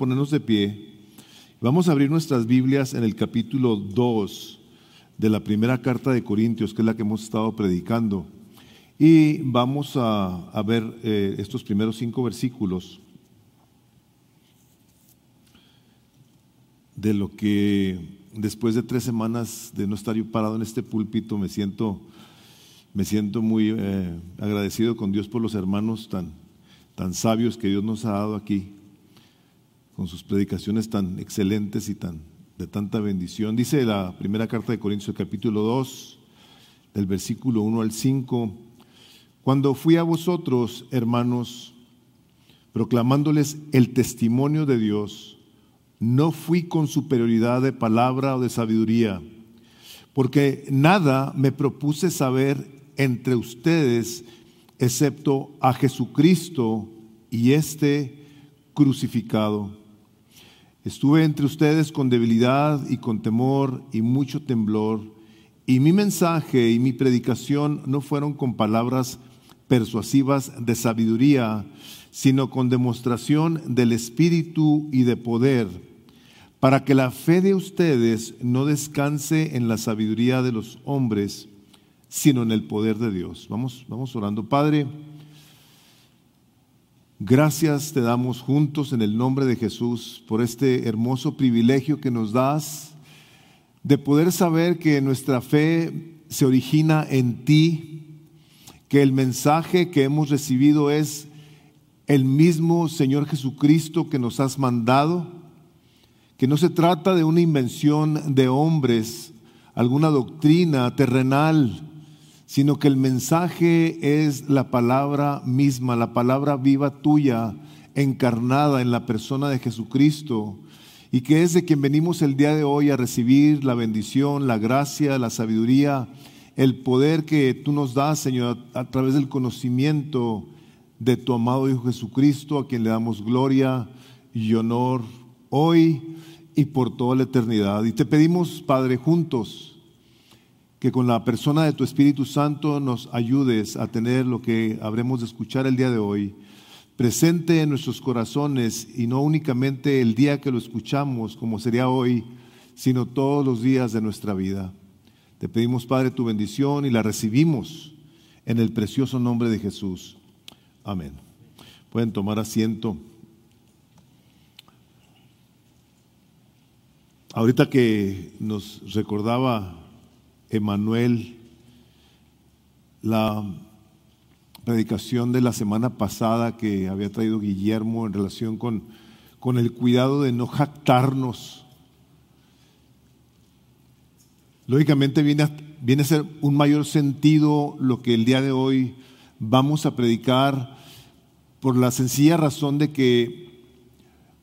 ponernos de pie. Vamos a abrir nuestras Biblias en el capítulo 2 de la primera carta de Corintios, que es la que hemos estado predicando. Y vamos a, ver eh, estos primeros cinco versículos de lo que después de tres semanas de no estar yo parado en este púlpito me siento, me siento muy eh, agradecido con Dios por los hermanos tan, tan sabios que Dios nos ha dado aquí, con sus predicaciones tan excelentes y tan de tanta bendición. Dice la primera carta de Corintios capítulo 2, del versículo 1 al 5, cuando fui a vosotros, hermanos, proclamándoles el testimonio de Dios, no fui con superioridad de palabra o de sabiduría, porque nada me propuse saber entre ustedes excepto a Jesucristo y este crucificado. Estuve entre ustedes con debilidad y con temor y mucho temblor, y mi mensaje y mi predicación no fueron con palabras persuasivas de sabiduría, sino con demostración del Espíritu y de poder, para que la fe de ustedes no descanse en la sabiduría de los hombres, sino en el poder de Dios. Vamos, vamos orando. Padre, gracias te damos juntos en el nombre de Jesús por este hermoso privilegio que nos das de poder saber que nuestra fe se origina en ti que el mensaje que hemos recibido es el mismo Señor Jesucristo que nos has mandado, que no se trata de una invención de hombres, alguna doctrina terrenal, sino que el mensaje es la palabra misma, la palabra viva tuya, encarnada en la persona de Jesucristo, y que es de quien venimos el día de hoy a recibir la bendición, la gracia, la sabiduría, el poder que tú nos das, Señor, a través del conocimiento de tu amado Hijo Jesucristo, a quien le damos gloria y honor hoy y por toda la eternidad. Y te pedimos, Padre, juntos, que con la persona de tu Espíritu Santo nos ayudes a tener lo que habremos de escuchar el día de hoy presente en nuestros corazones y no únicamente el día que lo escuchamos, como sería hoy, sino todos los días de nuestra vida. Te pedimos, Padre, tu bendición y la recibimos en el precioso nombre de Jesús. Amén. Pueden tomar asiento. Ahorita que nos recordaba Emanuel la predicación de la semana pasada que había traído Guillermo en relación con, con el cuidado de no jactarnos. Lógicamente viene a, viene a ser un mayor sentido lo que el día de hoy vamos a predicar por la sencilla razón de que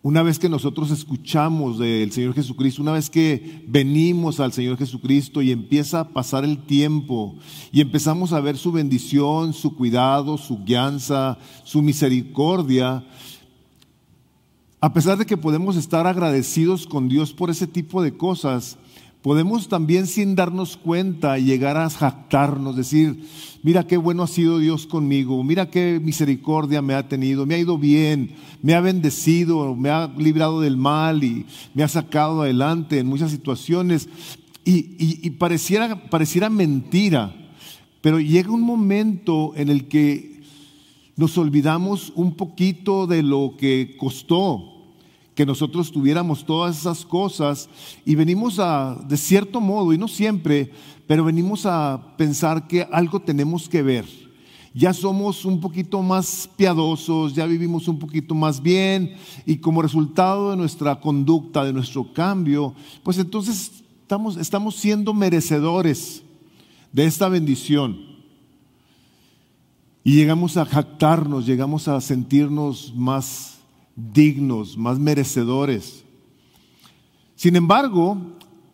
una vez que nosotros escuchamos del Señor Jesucristo, una vez que venimos al Señor Jesucristo y empieza a pasar el tiempo y empezamos a ver su bendición, su cuidado, su guianza, su misericordia, a pesar de que podemos estar agradecidos con Dios por ese tipo de cosas, podemos también sin darnos cuenta llegar a jactarnos, decir, mira qué bueno ha sido Dios conmigo, mira qué misericordia me ha tenido, me ha ido bien, me ha bendecido, me ha librado del mal y me ha sacado adelante en muchas situaciones. Y, pareciera, pareciera mentira, pero llega un momento en el que nos olvidamos un poquito de lo que costó que nosotros tuviéramos todas esas cosas y venimos a, de cierto modo, y no siempre, pero venimos a pensar que algo tenemos que ver. Ya somos un poquito más piadosos, ya vivimos un poquito más bien y como resultado de nuestra conducta, de nuestro cambio, pues entonces estamos, estamos siendo merecedores de esta bendición. Y llegamos a jactarnos, llegamos a sentirnos más dignos, más merecedores. Sin embargo,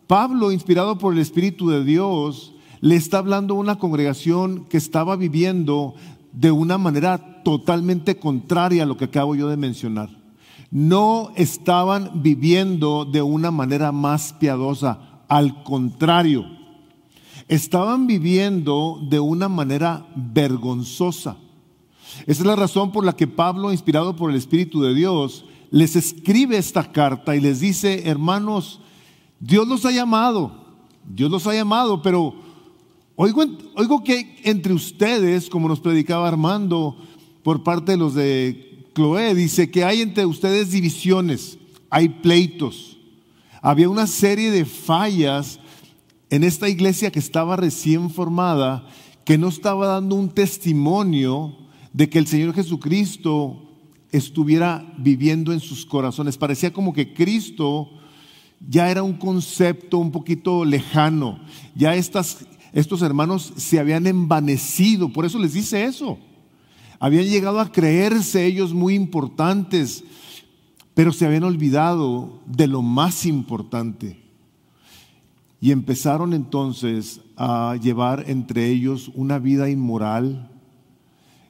Pablo, inspirado por el Espíritu de Dios, le está hablando a una congregación que estaba viviendo de una manera totalmente contraria a lo que acabo yo de mencionar. No estaban viviendo de una manera más piadosa, al contrario, estaban viviendo de una manera vergonzosa. Esa es la razón por la que Pablo, inspirado por el Espíritu de Dios, les escribe esta carta y les dice, hermanos, Dios los ha llamado, Dios los ha llamado, pero oigo, oigo que entre ustedes, como nos predicaba Armando por parte de los de Chloé, dice que hay entre ustedes divisiones, hay pleitos. Había una serie de fallas en esta iglesia que estaba recién formada, que no estaba dando un testimonio de que el Señor Jesucristo estuviera viviendo en sus corazones. Parecía como que Cristo ya era un concepto un poquito lejano. Ya estas, estos hermanos se habían envanecido, por eso les dice eso. Habían llegado a creerse ellos muy importantes, pero se habían olvidado de lo más importante. Y empezaron entonces a llevar entre ellos una vida inmoral,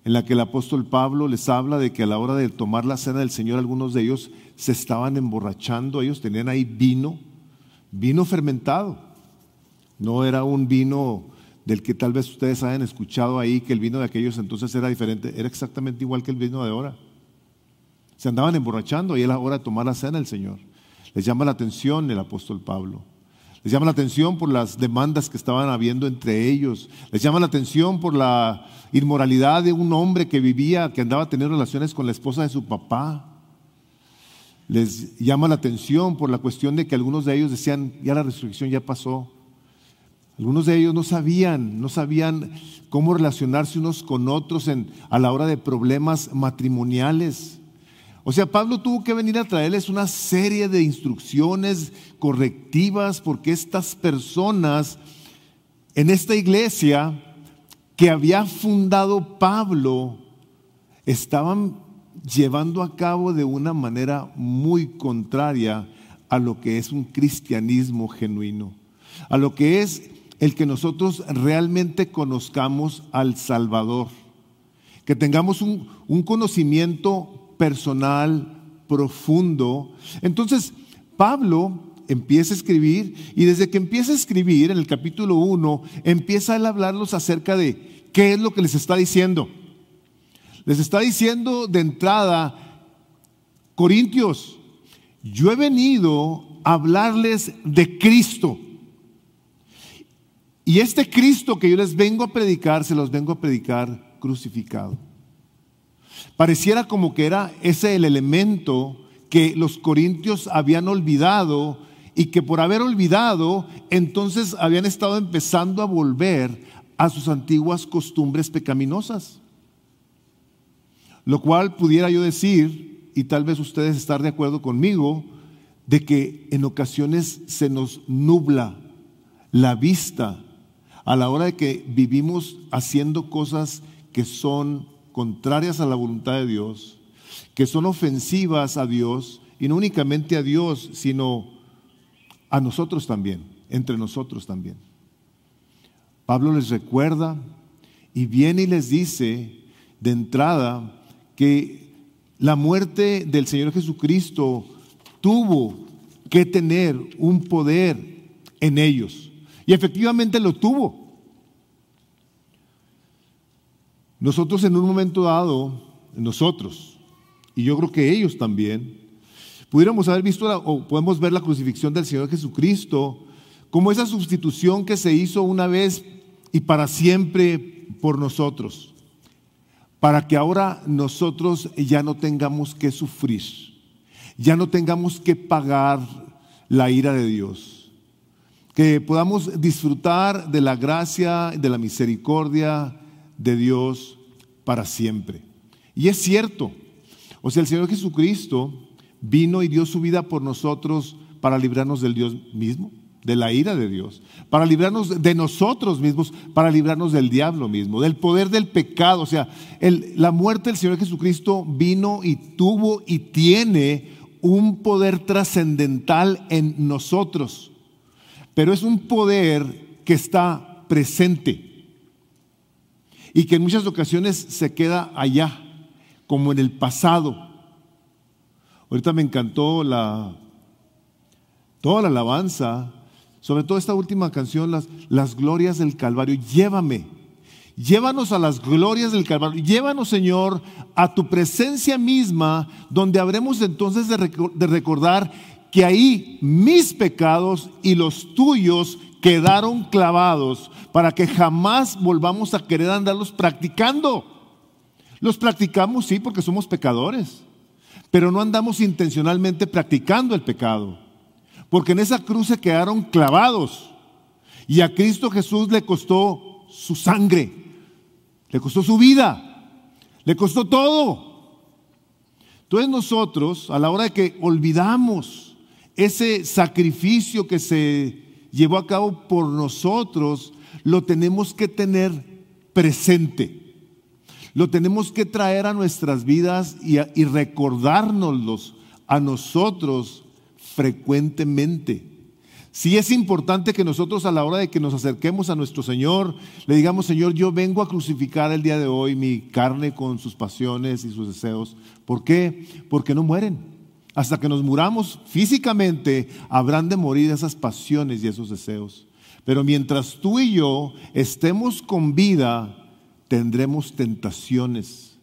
en la que el apóstol Pablo les habla de que a la hora de tomar la cena del Señor algunos de ellos se estaban emborrachando, ellos tenían ahí vino, vino fermentado. No era un vino del que tal vez ustedes hayan escuchado ahí, que el vino de aquellos entonces era diferente, era exactamente igual que el vino de ahora. Se andaban emborrachando y era la hora de tomar la cena del Señor. Les llama la atención el apóstol Pablo. Les llama la atención por las demandas que estaban habiendo entre ellos. Les llama la atención por la inmoralidad de un hombre que vivía, que andaba a tener relaciones con la esposa de su papá. Les llama la atención por la cuestión de que algunos de ellos decían, ya la resurrección ya pasó. Algunos de ellos no sabían, no sabían cómo relacionarse unos con otros en, a la hora de problemas matrimoniales. O sea, Pablo tuvo que venir a traerles una serie de instrucciones correctivas porque estas personas en esta iglesia que había fundado Pablo estaban llevando a cabo de una manera muy contraria a lo que es un cristianismo genuino, a lo que es el que nosotros realmente conozcamos al Salvador, que tengamos un, un conocimiento personal, profundo. Entonces, Pablo empieza a escribir y desde que empieza a escribir en el capítulo 1, empieza a hablarlos acerca de qué es lo que les está diciendo. Les está diciendo de entrada, Corintios, yo he venido a hablarles de Cristo. Y este Cristo que yo les vengo a predicar, se los vengo a predicar crucificado. Pareciera como que era ese el elemento que los corintios habían olvidado y que por haber olvidado, entonces habían estado empezando a volver a sus antiguas costumbres pecaminosas. Lo cual pudiera yo decir, y tal vez ustedes estar de acuerdo conmigo, de que en ocasiones se nos nubla la vista a la hora de que vivimos haciendo cosas que son contrarias a la voluntad de Dios, que son ofensivas a Dios, y no únicamente a Dios, sino a nosotros también, entre nosotros también. Pablo les recuerda y viene y les dice de entrada que la muerte del Señor Jesucristo tuvo que tener un poder en ellos. Y efectivamente lo tuvo. Nosotros en un momento dado, nosotros, y yo creo que ellos también, pudiéramos haber visto o podemos ver la crucifixión del Señor Jesucristo como esa sustitución que se hizo una vez y para siempre por nosotros, para que ahora nosotros ya no tengamos que sufrir, ya no tengamos que pagar la ira de Dios, que podamos disfrutar de la gracia, de la misericordia, de Dios para siempre. Y es cierto, o sea, el Señor Jesucristo vino y dio su vida por nosotros para librarnos del Dios mismo, de la ira de Dios, para librarnos de nosotros mismos, para librarnos del diablo mismo, del poder del pecado. O sea, la muerte del Señor Jesucristo vino y tuvo y tiene un poder trascendental en nosotros, pero es un poder que está presente y que en muchas ocasiones se queda allá, como en el pasado. Ahorita me encantó la, toda la alabanza, sobre todo esta última canción, las, glorias del Calvario. Llévame, Llévanos a las glorias del Calvario. Llévanos, Señor, a tu presencia misma, donde habremos entonces de, recordar que ahí mis pecados y los tuyos quedaron clavados para que jamás volvamos a querer andarlos practicando. Los practicamos, sí, porque somos pecadores, pero no andamos intencionalmente practicando el pecado, porque en esa cruz se quedaron clavados y a Cristo Jesús le costó su sangre le costó su vida, le costó todo. Entonces nosotros, a la hora de que olvidamos ese sacrificio que se llevó a cabo por nosotros, lo tenemos que tener presente. Lo tenemos que traer a nuestras vidas y, y recordárnoslos a nosotros frecuentemente. Sí es importante que nosotros a la hora de que nos acerquemos a nuestro Señor, le digamos, Señor, yo vengo a crucificar el día de hoy mi carne con sus pasiones y sus deseos. ¿Por qué? Porque no mueren. Hasta que nos muramos físicamente, habrán de morir esas pasiones y esos deseos. Pero mientras tú y yo estemos con vida, tendremos tentaciones,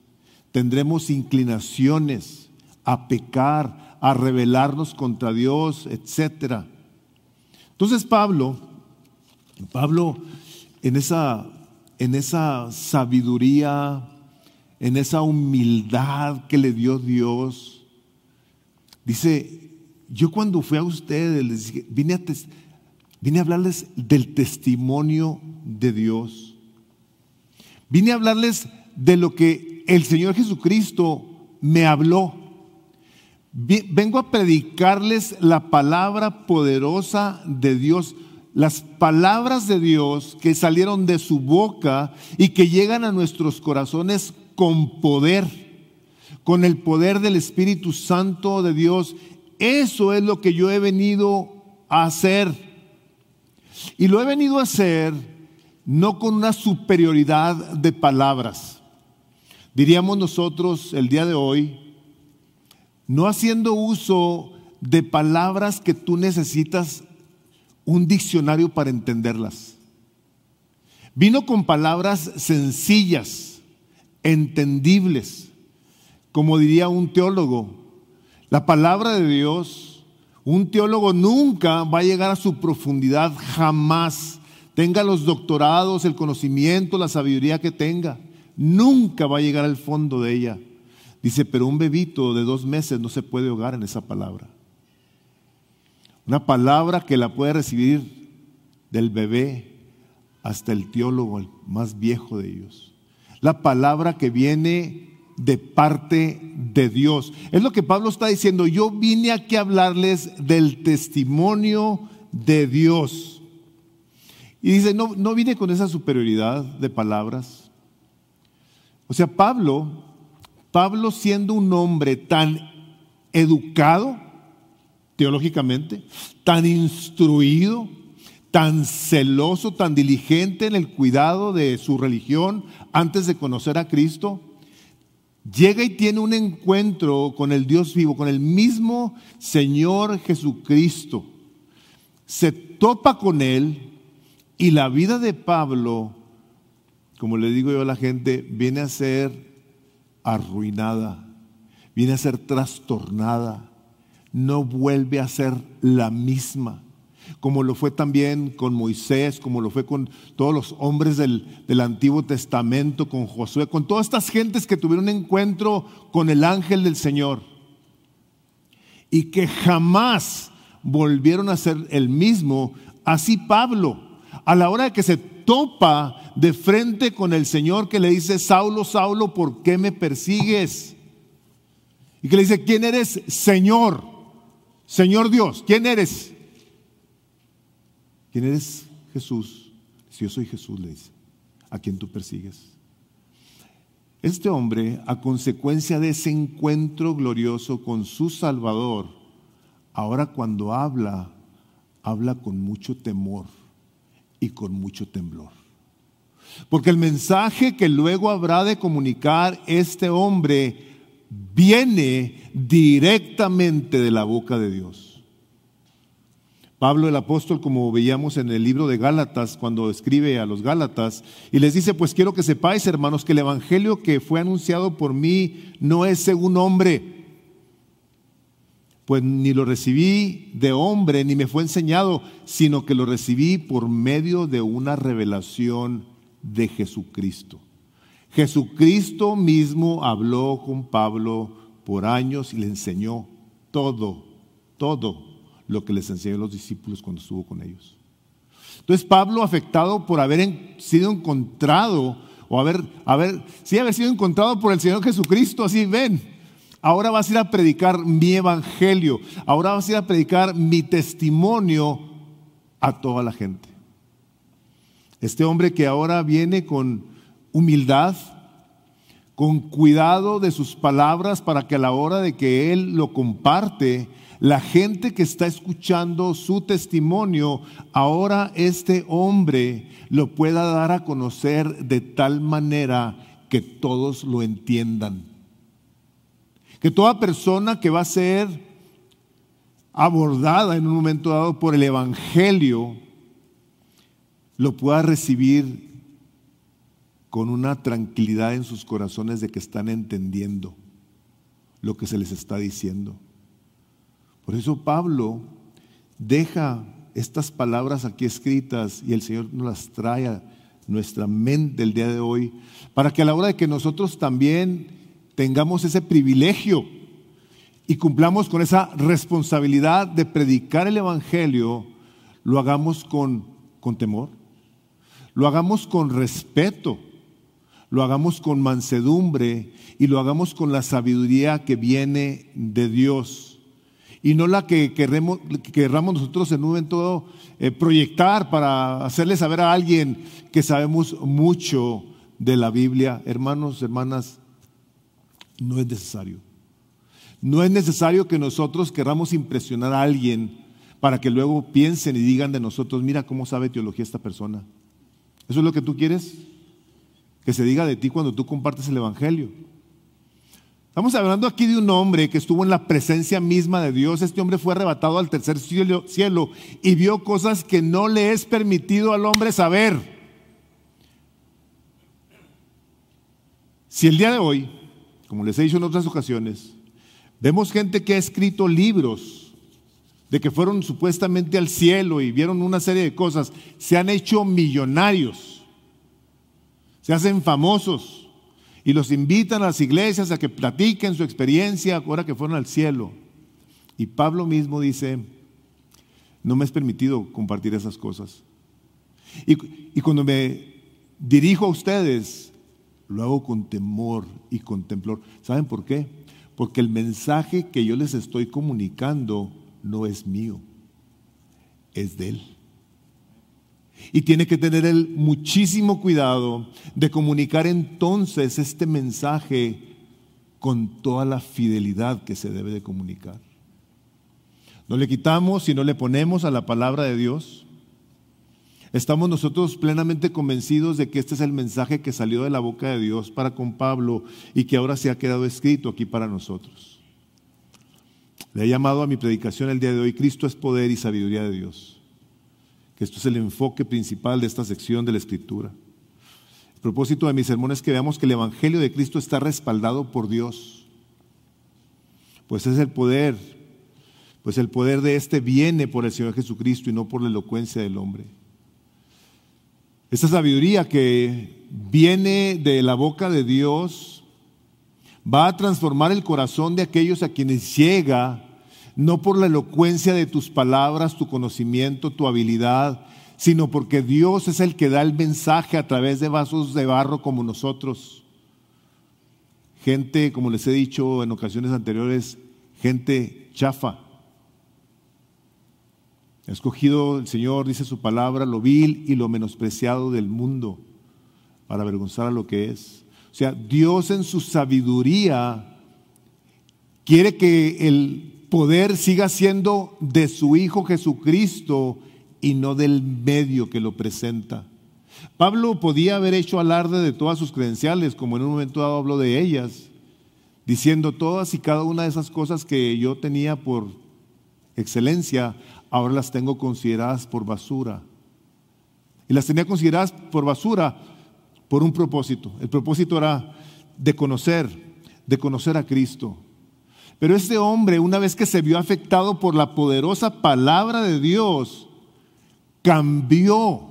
tendremos inclinaciones a pecar, a rebelarnos contra Dios, etcétera. Entonces Pablo, Pablo en esa, en esa sabiduría, en esa humildad que le dio Dios, dice, yo cuando fui a ustedes vine, a vine a hablarles del testimonio de Dios. Vine a hablarles de lo que el Señor Jesucristo me habló. Vengo a predicarles la palabra poderosa de Dios, las palabras de Dios que salieron de su boca y que llegan a nuestros corazones con poder, con el poder del Espíritu Santo de Dios. Eso es lo que yo he venido a hacer. Y lo he venido a hacer no con una superioridad de palabras. Diríamos nosotros el día de hoy, no haciendo uso de palabras que tú necesitas un diccionario para entenderlas. Vino con palabras sencillas, entendibles, como diría un teólogo. La palabra de Dios, un teólogo nunca va a llegar a su profundidad, jamás. Tenga los doctorados, el conocimiento, la sabiduría que tenga, nunca va a llegar al fondo de ella. Dice, pero un bebito de dos meses no se puede ahogar en esa palabra. Una palabra que la puede recibir del bebé hasta el teólogo, el más viejo de ellos. La palabra que viene de parte de Dios. Es lo que Pablo está diciendo. Yo vine aquí a hablarles del testimonio de Dios. Y dice, no, no vine con esa superioridad de palabras. O sea, Pablo Pablo siendo un hombre tan educado teológicamente, tan instruido, tan celoso, tan diligente en el cuidado de su religión antes de conocer a Cristo, llega y tiene un encuentro con el Dios vivo, con el mismo Señor Jesucristo. Se topa con Él y la vida de Pablo, como le digo yo a la gente, viene a ser arruinada, viene a ser trastornada, no vuelve a ser la misma, como lo fue también con Moisés, como lo fue con todos los hombres del, del Antiguo Testamento, con Josué, con todas estas gentes que tuvieron un encuentro con el ángel del Señor y que jamás volvieron a ser el mismo, así Pablo, a la hora de que se topa de frente con el Señor que le dice, Saulo, Saulo, ¿por qué me persigues? Y que le dice, ¿quién eres? Señor, Señor Dios, ¿quién eres? ¿Quién eres Jesús? Si yo soy Jesús, le dice, ¿a quién tú persigues? Este hombre, a consecuencia de ese encuentro glorioso con su Salvador, ahora cuando habla, habla con mucho temor y con mucho temblor. Porque el mensaje que luego habrá de comunicar este hombre viene directamente de la boca de Dios. Pablo el apóstol, como veíamos en el libro de Gálatas, cuando escribe a los Gálatas, y les dice, pues quiero que sepáis, hermanos, que el Evangelio que fue anunciado por mí no es según hombre, pues ni lo recibí de hombre, ni me fue enseñado, sino que lo recibí por medio de una revelación de Jesucristo. Jesucristo mismo habló con Pablo por años y le enseñó todo, todo lo que les enseñó a los discípulos cuando estuvo con ellos. Entonces Pablo, afectado por haber sido encontrado, o haber, haber, haber sido encontrado por el Señor Jesucristo, así ven, ahora vas a ir a predicar mi evangelio, ahora vas a ir a predicar mi testimonio a toda la gente. Este hombre que ahora viene con humildad, con cuidado de sus palabras para que a la hora de que él lo comparte, la gente que está escuchando su testimonio, ahora este hombre lo pueda dar a conocer de tal manera que todos lo entiendan. Que toda persona que va a ser abordada en un momento dado por el Evangelio, lo pueda recibir con una tranquilidad en sus corazones de que están entendiendo lo que se les está diciendo. Por eso Pablo deja estas palabras aquí escritas y el Señor nos las trae a nuestra mente el día de hoy, para que a la hora de que nosotros también tengamos ese privilegio y cumplamos con esa responsabilidad de predicar el Evangelio, lo hagamos con, con temor, lo hagamos con respeto, lo hagamos con mansedumbre y lo hagamos con la sabiduría que viene de Dios y no la que queremos, querramos nosotros en un momento eh, proyectar para hacerle saber a alguien que sabemos mucho de la Biblia. Hermanos, hermanas, no es necesario. No es necesario que nosotros queramos impresionar a alguien para que luego piensen y digan de nosotros, mira cómo sabe teología esta persona. ¿Eso es lo que tú quieres? Que se diga de ti cuando tú compartes el Evangelio. Estamos hablando aquí de un hombre que estuvo en la presencia misma de Dios. Este hombre fue arrebatado al tercer cielo, y vio cosas que no le es permitido al hombre saber. Si el día de hoy, como les he dicho en otras ocasiones, vemos gente que ha escrito libros de que fueron supuestamente al cielo y vieron una serie de cosas, se han hecho millonarios, se hacen famosos y los invitan a las iglesias a que platiquen su experiencia ahora que fueron al cielo. Y Pablo mismo dice, no me es permitido compartir esas cosas. Y, y cuando me dirijo a ustedes, lo hago con temor y con temblor. ¿Saben por qué? Porque el mensaje que yo les estoy comunicando no es mío, es de Él. Y tiene que tener él muchísimo cuidado de comunicar entonces este mensaje con toda la fidelidad que se debe de comunicar. No le quitamos y no le ponemos a la palabra de Dios. Estamos nosotros plenamente convencidos de que este es el mensaje que salió de la boca de Dios para con Pablo y que ahora se ha quedado escrito aquí para nosotros. Le he llamado a mi predicación el día de hoy, Cristo es poder y sabiduría de Dios. Esto es el enfoque principal de esta sección de la Escritura. El propósito de mi sermón es que veamos que el Evangelio de Cristo está respaldado por Dios. Pues es el poder, pues el poder de este viene por el Señor Jesucristo y no por la elocuencia del hombre. Esta sabiduría que viene de la boca de Dios va a transformar el corazón de aquellos a quienes llega no por la elocuencia de tus palabras, tu conocimiento, tu habilidad, sino porque Dios es el que da el mensaje a través de vasos de barro como nosotros. Gente, como les he dicho en ocasiones anteriores, gente chafa. Ha escogido el Señor, dice su palabra, lo vil y lo menospreciado del mundo para avergonzar a lo que es. O sea, Dios en su sabiduría quiere que el poder siga siendo de su Hijo Jesucristo y no del medio que lo presenta. Pablo podía haber hecho alarde de todas sus credenciales, como en un momento dado habló de ellas, diciendo todas y cada una de esas cosas que yo tenía por excelencia, ahora las tengo consideradas por basura. Y las tenía consideradas por basura por un propósito. El propósito era de conocer, de conocer a Cristo. Pero este hombre, una vez que se vio afectado por la poderosa palabra de Dios, cambió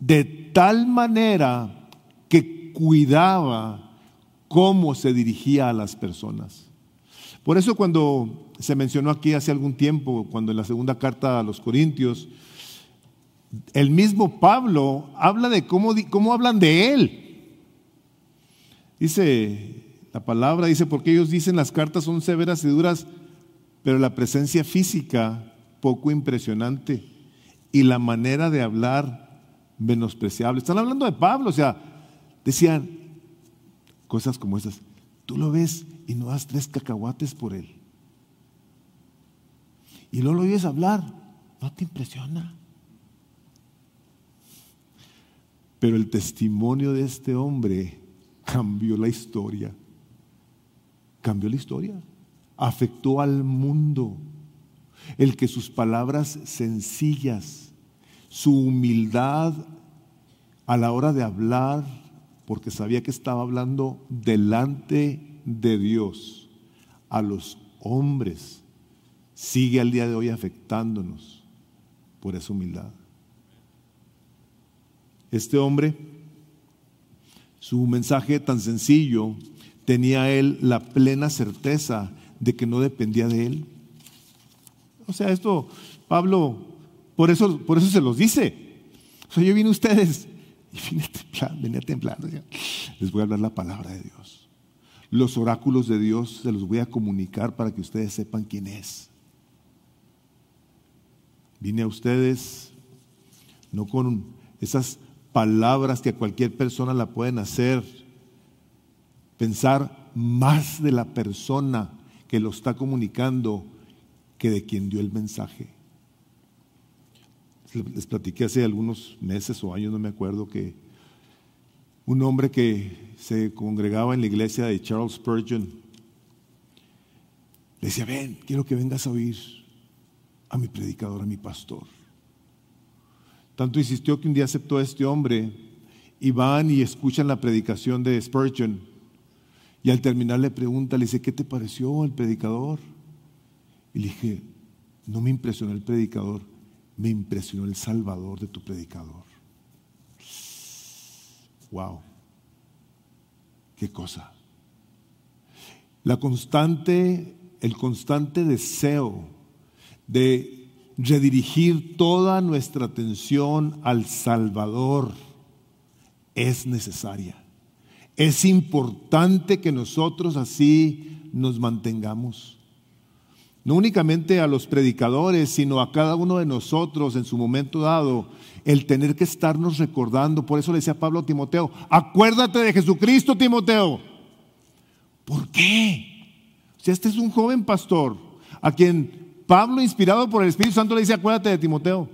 de tal manera que cuidaba cómo se dirigía a las personas. Por eso cuando se mencionó aquí hace algún tiempo, cuando en la segunda carta a los Corintios, el mismo Pablo habla de cómo, cómo hablan de él. Dice, la palabra dice, porque ellos dicen las cartas son severas y duras, pero la presencia física poco impresionante y la manera de hablar menospreciable. Están hablando de Pablo, o sea, decían cosas como esas. Tú lo ves y no das tres cacahuates por él. Y luego lo oyes hablar, no te impresiona. Pero el testimonio de este hombre cambió la historia. Cambió la historia. Afectó al mundo. El que sus palabras sencillas, su humildad a la hora de hablar, porque sabía que estaba hablando delante de Dios, a los hombres, sigue al día de hoy afectándonos por esa humildad. Este hombre, su mensaje tan sencillo, tenía él la plena certeza de que no dependía de él. O sea, esto, Pablo, por eso, por eso se los dice. O sea, yo vine a ustedes y vine temblando, venía temblando. Les voy a hablar la palabra de Dios. Los oráculos de Dios se los voy a comunicar para que ustedes sepan quién es. Vine a ustedes no con esas palabras que a cualquier persona la pueden hacer pensar más de la persona que lo está comunicando que de quien dio el mensaje. Les platiqué hace algunos meses o años, no me acuerdo, que un hombre que se congregaba en la iglesia de Charles Spurgeon le decía, ven, quiero que vengas a oír a mi predicador, a mi pastor. Tanto insistió que un día aceptó a este hombre y van y escuchan la predicación de Spurgeon. Y al terminar le pregunta, le dice, ¿qué te pareció el predicador? Y le dije, no me impresionó el predicador, me impresionó el salvador de tu predicador. Wow. Qué cosa. La constante, el constante deseo de redirigir toda nuestra atención al Salvador es necesaria. Es importante que nosotros así nos mantengamos. No únicamente a los predicadores, sino a cada uno de nosotros en su momento dado, el tener que estarnos recordando. Por eso le decía Pablo a Timoteo, acuérdate de Jesucristo, Timoteo. ¿Por qué? Sea, este es un joven pastor a quien Pablo, inspirado por el Espíritu Santo, le dice, acuérdate de Timoteo,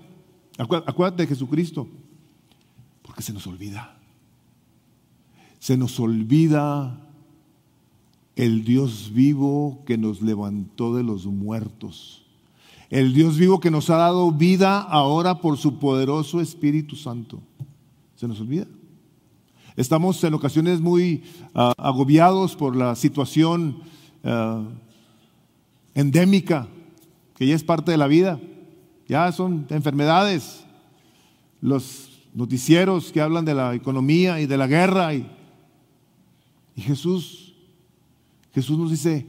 acuérdate de Jesucristo, porque se nos olvida. Se nos olvida el Dios vivo que nos levantó de los muertos. El Dios vivo que nos ha dado vida ahora por su poderoso Espíritu Santo. Se nos olvida. Estamos en ocasiones muy ah, agobiados por la situación ah, endémica que ya es parte de la vida. Ya son enfermedades. Los noticieros que hablan de la economía y de la guerra. Y, y Jesús, Jesús nos dice,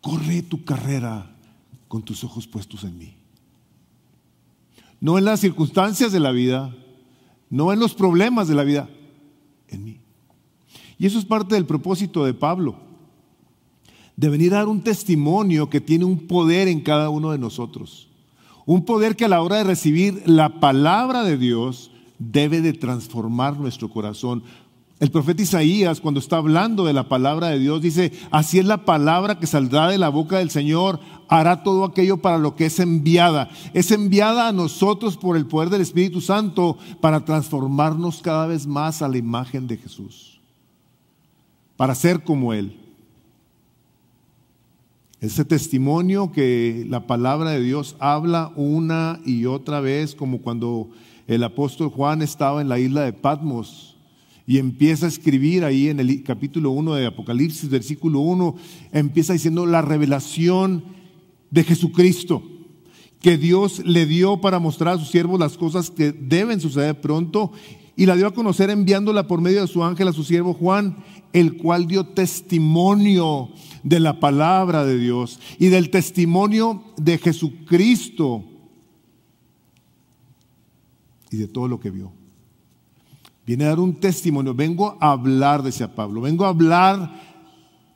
corre tu carrera con tus ojos puestos en mí. No en las circunstancias de la vida, no en los problemas de la vida, en mí. Y eso es parte del propósito de Pablo de venir a dar un testimonio que tiene un poder en cada uno de nosotros. Un poder que a la hora de recibir la palabra de Dios debe de transformar nuestro corazón. El profeta Isaías, cuando está hablando de la palabra de Dios, dice, así es la palabra que saldrá de la boca del Señor, hará todo aquello para lo que es enviada. Es enviada a nosotros por el poder del Espíritu Santo para transformarnos cada vez más a la imagen de Jesús, para ser como Él. Ese testimonio que la palabra de Dios habla una y otra vez, como cuando el apóstol Juan estaba en la isla de Patmos y empieza a escribir ahí en el capítulo 1 de Apocalipsis, versículo 1, empieza diciendo la revelación de Jesucristo que Dios le dio para mostrar a sus siervos las cosas que deben suceder pronto y la dio a conocer enviándola por medio de su ángel a su siervo Juan, el cual dio testimonio de la palabra de Dios y del testimonio de Jesucristo y de todo lo que vio. Viene a dar un testimonio. Vengo a hablar, decía Pablo, vengo a hablar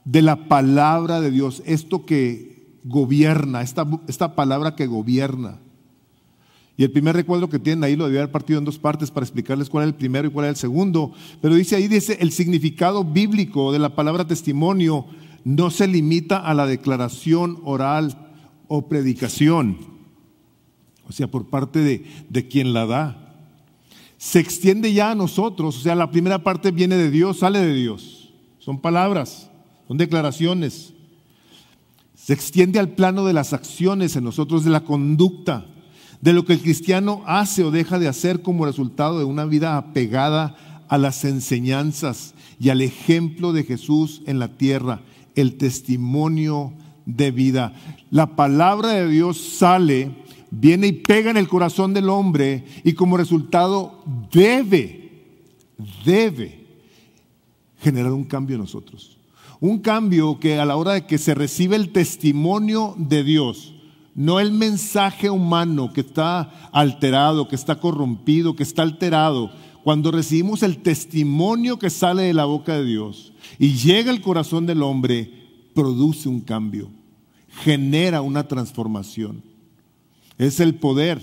de la palabra de Dios, esto que gobierna, esta, esta palabra que gobierna. Y el primer recuadro que tienen ahí lo debía haber partido en dos partes para explicarles cuál es el primero y cuál es el segundo. Pero dice ahí, dice, el significado bíblico de la palabra testimonio no se limita a la declaración oral o predicación, o sea, por parte de, de quien la da. Se extiende ya a nosotros, o sea, la primera parte viene de Dios, sale de Dios. Son palabras, son declaraciones. Se extiende al plano de las acciones en nosotros, de la conducta de lo que el cristiano hace o deja de hacer como resultado de una vida apegada a las enseñanzas y al ejemplo de Jesús en la tierra, el testimonio de vida. La palabra de Dios sale, viene y pega en el corazón del hombre y como resultado debe, debe generar un cambio en nosotros. Un cambio que a la hora de que se recibe el testimonio de Dios, no el mensaje humano que está alterado, que está corrompido, que está alterado. Cuando recibimos el testimonio que sale de la boca de Dios y llega al corazón del hombre, produce un cambio, genera una transformación. Es el poder.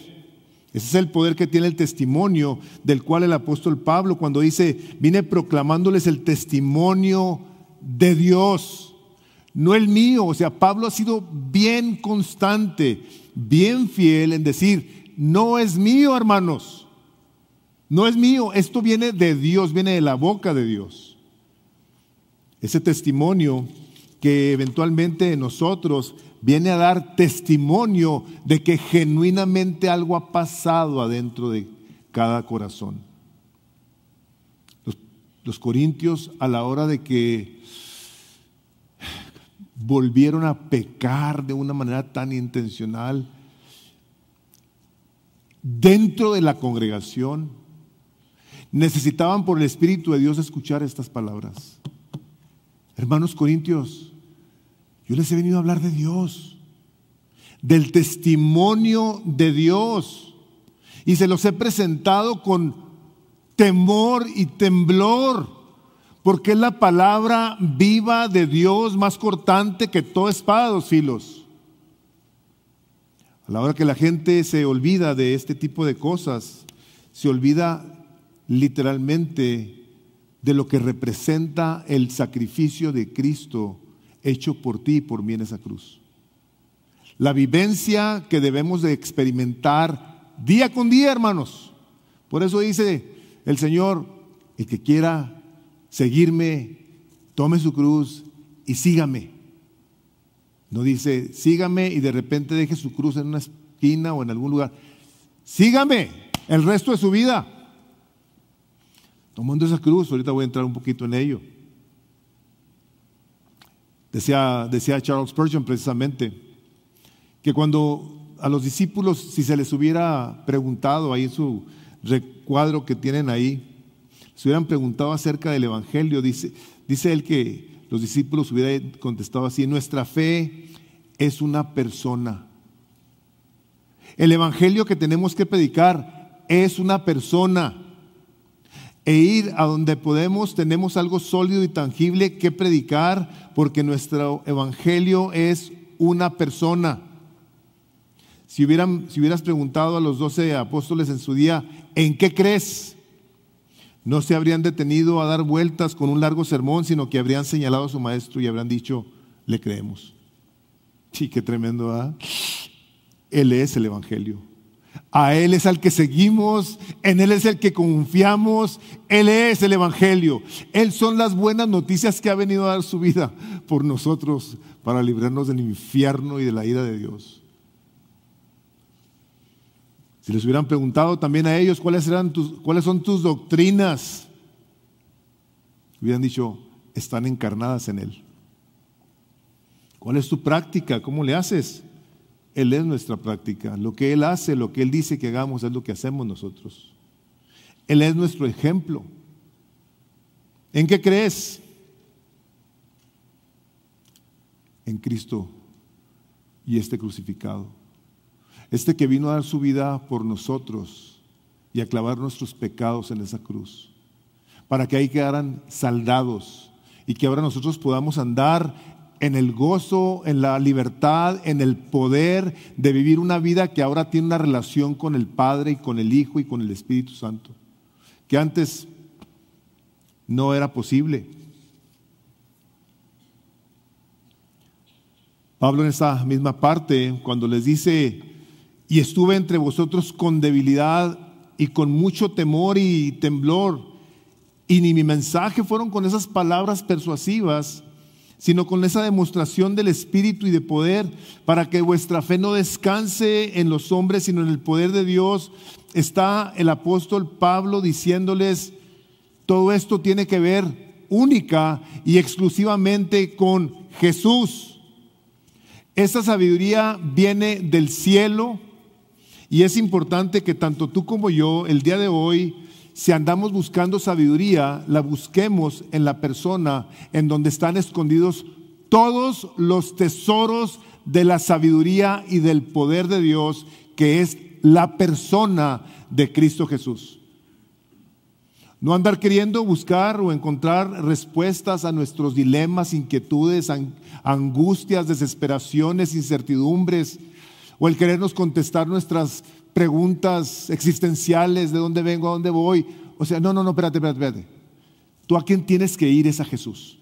Ese es el poder que tiene el testimonio del cual el apóstol Pablo cuando dice, vine proclamándoles el testimonio de Dios no el mío. O sea, Pablo ha sido bien constante, bien fiel en decir, no es mío, hermanos. No es mío, esto viene de Dios, viene de la boca de Dios. Ese testimonio que eventualmente nosotros viene a dar testimonio de que genuinamente algo ha pasado adentro de cada corazón. Los, los corintios a la hora de que volvieron a pecar de una manera tan intencional dentro de la congregación, necesitaban por el Espíritu de Dios escuchar estas palabras. Hermanos corintios, yo les he venido a hablar de Dios, del testimonio de Dios, y se los he presentado con temor y temblor porque es la palabra viva de Dios más cortante que toda espada de dos filos. A la hora que la gente se olvida de este tipo de cosas, se olvida literalmente de lo que representa el sacrificio de Cristo hecho por ti y por mí en esa cruz. La vivencia que debemos de experimentar día con día, hermanos. Por eso dice el Señor, el que quiera seguirme, tome su cruz y sígame. No dice, sígame y de repente deje su cruz en una esquina o en algún lugar. Sígame el resto de su vida. Tomando esa cruz, ahorita voy a entrar un poquito en ello. Decía, decía Charles Spurgeon precisamente que cuando a los discípulos, si se les hubiera preguntado ahí en su recuadro que tienen ahí, si hubieran preguntado acerca del Evangelio, dice, dice él que los discípulos hubieran contestado así, nuestra fe es una persona. El Evangelio que tenemos que predicar es una persona. E ir a donde podemos, tenemos algo sólido y tangible que predicar, porque nuestro Evangelio es una persona. Si, hubieran, si hubieras preguntado a los doce apóstoles en su día, ¿en qué crees? no se habrían detenido a dar vueltas con un largo sermón, sino que habrían señalado a su maestro y habrían dicho, le creemos. Sí, qué tremendo, ¿ah? Él es el Evangelio. A Él es al que seguimos, en Él es el que confiamos, Él es el Evangelio. Él son las buenas noticias que ha venido a dar su vida por nosotros para librarnos del infierno y de la ira de Dios. Si les hubieran preguntado también a ellos cuáles, eran cuáles son tus doctrinas, hubieran dicho, están encarnadas en Él. ¿Cuál es tu práctica? ¿Cómo le haces? Él es nuestra práctica. Lo que Él hace, lo que Él dice que hagamos es lo que hacemos nosotros. Él es nuestro ejemplo. ¿En qué crees? En Cristo y este crucificado. Este que vino a dar su vida por nosotros y a clavar nuestros pecados en esa cruz. Para que ahí quedaran saldados y que ahora nosotros podamos andar en el gozo, en la libertad, en el poder de vivir una vida que ahora tiene una relación con el Padre y con el Hijo y con el Espíritu Santo, que antes no era posible. Pablo en esa misma parte, cuando les dice, y estuve entre vosotros con debilidad y con mucho temor y temblor, y ni mi mensaje fueron con esas palabras persuasivas, sino con esa demostración del Espíritu y de poder, para que vuestra fe no descanse en los hombres, sino en el poder de Dios. Está el apóstol Pablo diciéndoles, todo esto tiene que ver única y exclusivamente con Jesús. Esa sabiduría viene del cielo y es importante que tanto tú como yo el día de hoy si andamos buscando sabiduría, la busquemos en la persona en donde están escondidos todos los tesoros de la sabiduría y del poder de Dios, que es la persona de Cristo Jesús. No andar queriendo buscar o encontrar respuestas a nuestros dilemas, inquietudes, angustias, desesperaciones, incertidumbres, o el querernos contestar nuestras preguntas existenciales, de dónde vengo, a dónde voy. O sea, no, no, no, espérate, espérate, espérate. Tú a quien tienes que ir es a Jesús.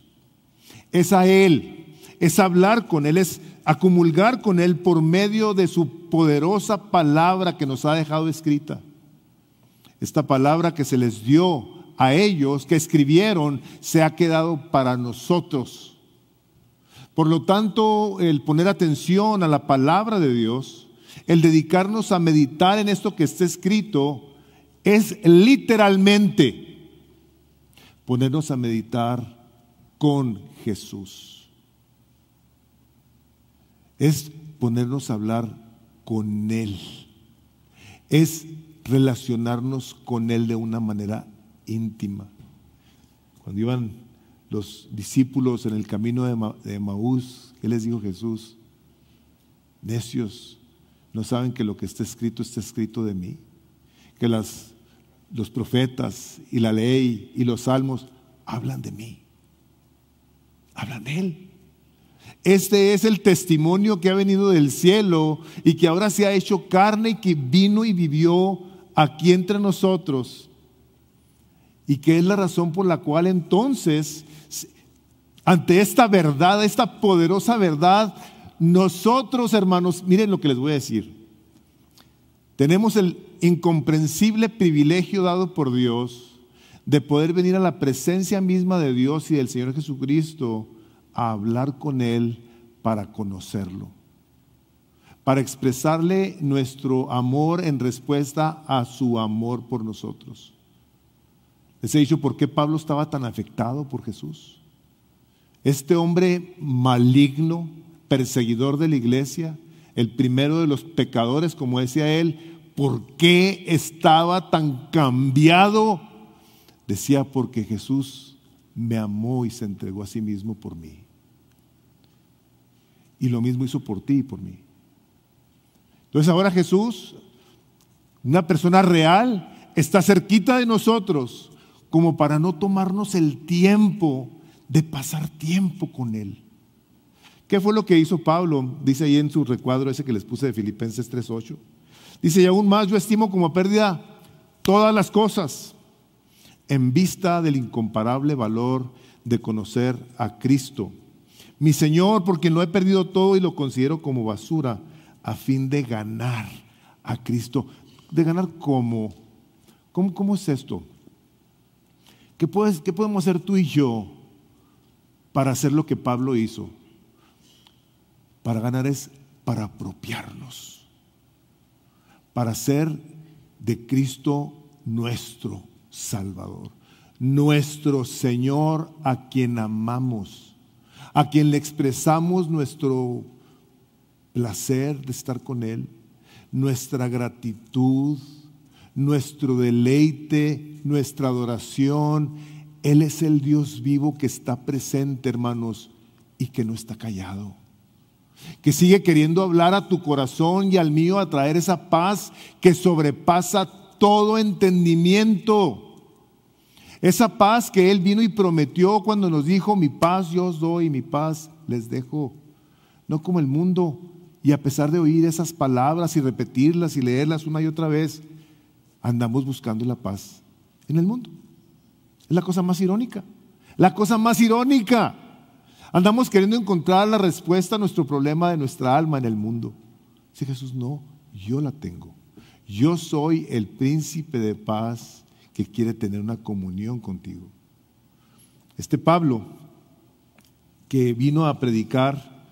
Es a Él. Es hablar con Él, es acumulgar con Él por medio de su poderosa palabra que nos ha dejado escrita. Esta palabra que se les dio a ellos, que escribieron, se ha quedado para nosotros. Por lo tanto, el poner atención a la palabra de Dios, el dedicarnos a meditar en esto que está escrito es literalmente ponernos a meditar con Jesús. Es ponernos a hablar con Él. Es relacionarnos con Él de una manera íntima. Cuando iban los discípulos en el camino de Maús, ¿qué les dijo Jesús? Necios, ¿No saben que lo que está escrito está escrito de mí? Que las, los profetas y la ley y los salmos hablan de mí. Hablan de Él. Este es el testimonio que ha venido del cielo y que ahora se ha hecho carne y que vino y vivió aquí entre nosotros. Y que es la razón por la cual entonces, ante esta verdad, esta poderosa verdad, nosotros, hermanos, miren lo que les voy a decir. Tenemos el incomprensible privilegio dado por Dios de poder venir a la presencia misma de Dios y del Señor Jesucristo a hablar con Él para conocerlo, para expresarle nuestro amor en respuesta a su amor por nosotros. Les he dicho por qué Pablo estaba tan afectado por Jesús. Este hombre maligno, perseguidor de la iglesia, el primero de los pecadores, como decía él, ¿por qué estaba tan cambiado? Decía, porque Jesús me amó y se entregó a sí mismo por mí. Y lo mismo hizo por ti y por mí. Entonces ahora Jesús, una persona real, está cerquita de nosotros como para no tomarnos el tiempo de pasar tiempo con Él. ¿Qué fue lo que hizo Pablo? Dice ahí en su recuadro ese que les puse de Filipenses 3.8. Dice, y aún más yo estimo como pérdida todas las cosas en vista del incomparable valor de conocer a Cristo. Mi Señor, porque no he perdido todo y lo considero como basura a fin de ganar a Cristo. ¿De ganar cómo? ¿Cómo, cómo es esto? ¿Qué, puedes, ¿Qué podemos hacer tú y yo para hacer lo que Pablo hizo? Para ganar es para apropiarnos, para ser de Cristo nuestro Salvador, nuestro Señor a quien amamos, a quien le expresamos nuestro placer de estar con Él, nuestra gratitud, nuestro deleite, nuestra adoración. Él es el Dios vivo que está presente, hermanos, y que no está callado. Que sigue queriendo hablar a tu corazón y al mío a traer esa paz que sobrepasa todo entendimiento. Esa paz que Él vino y prometió cuando nos dijo, mi paz yo os doy, mi paz les dejo. No como el mundo. Y a pesar de oír esas palabras y repetirlas y leerlas una y otra vez, andamos buscando la paz en el mundo. Es la cosa más irónica. La cosa más irónica. Andamos queriendo encontrar la respuesta a nuestro problema de nuestra alma en el mundo. Dice Jesús, no, yo la tengo. Yo soy el príncipe de paz que quiere tener una comunión contigo. Este Pablo, que vino a predicar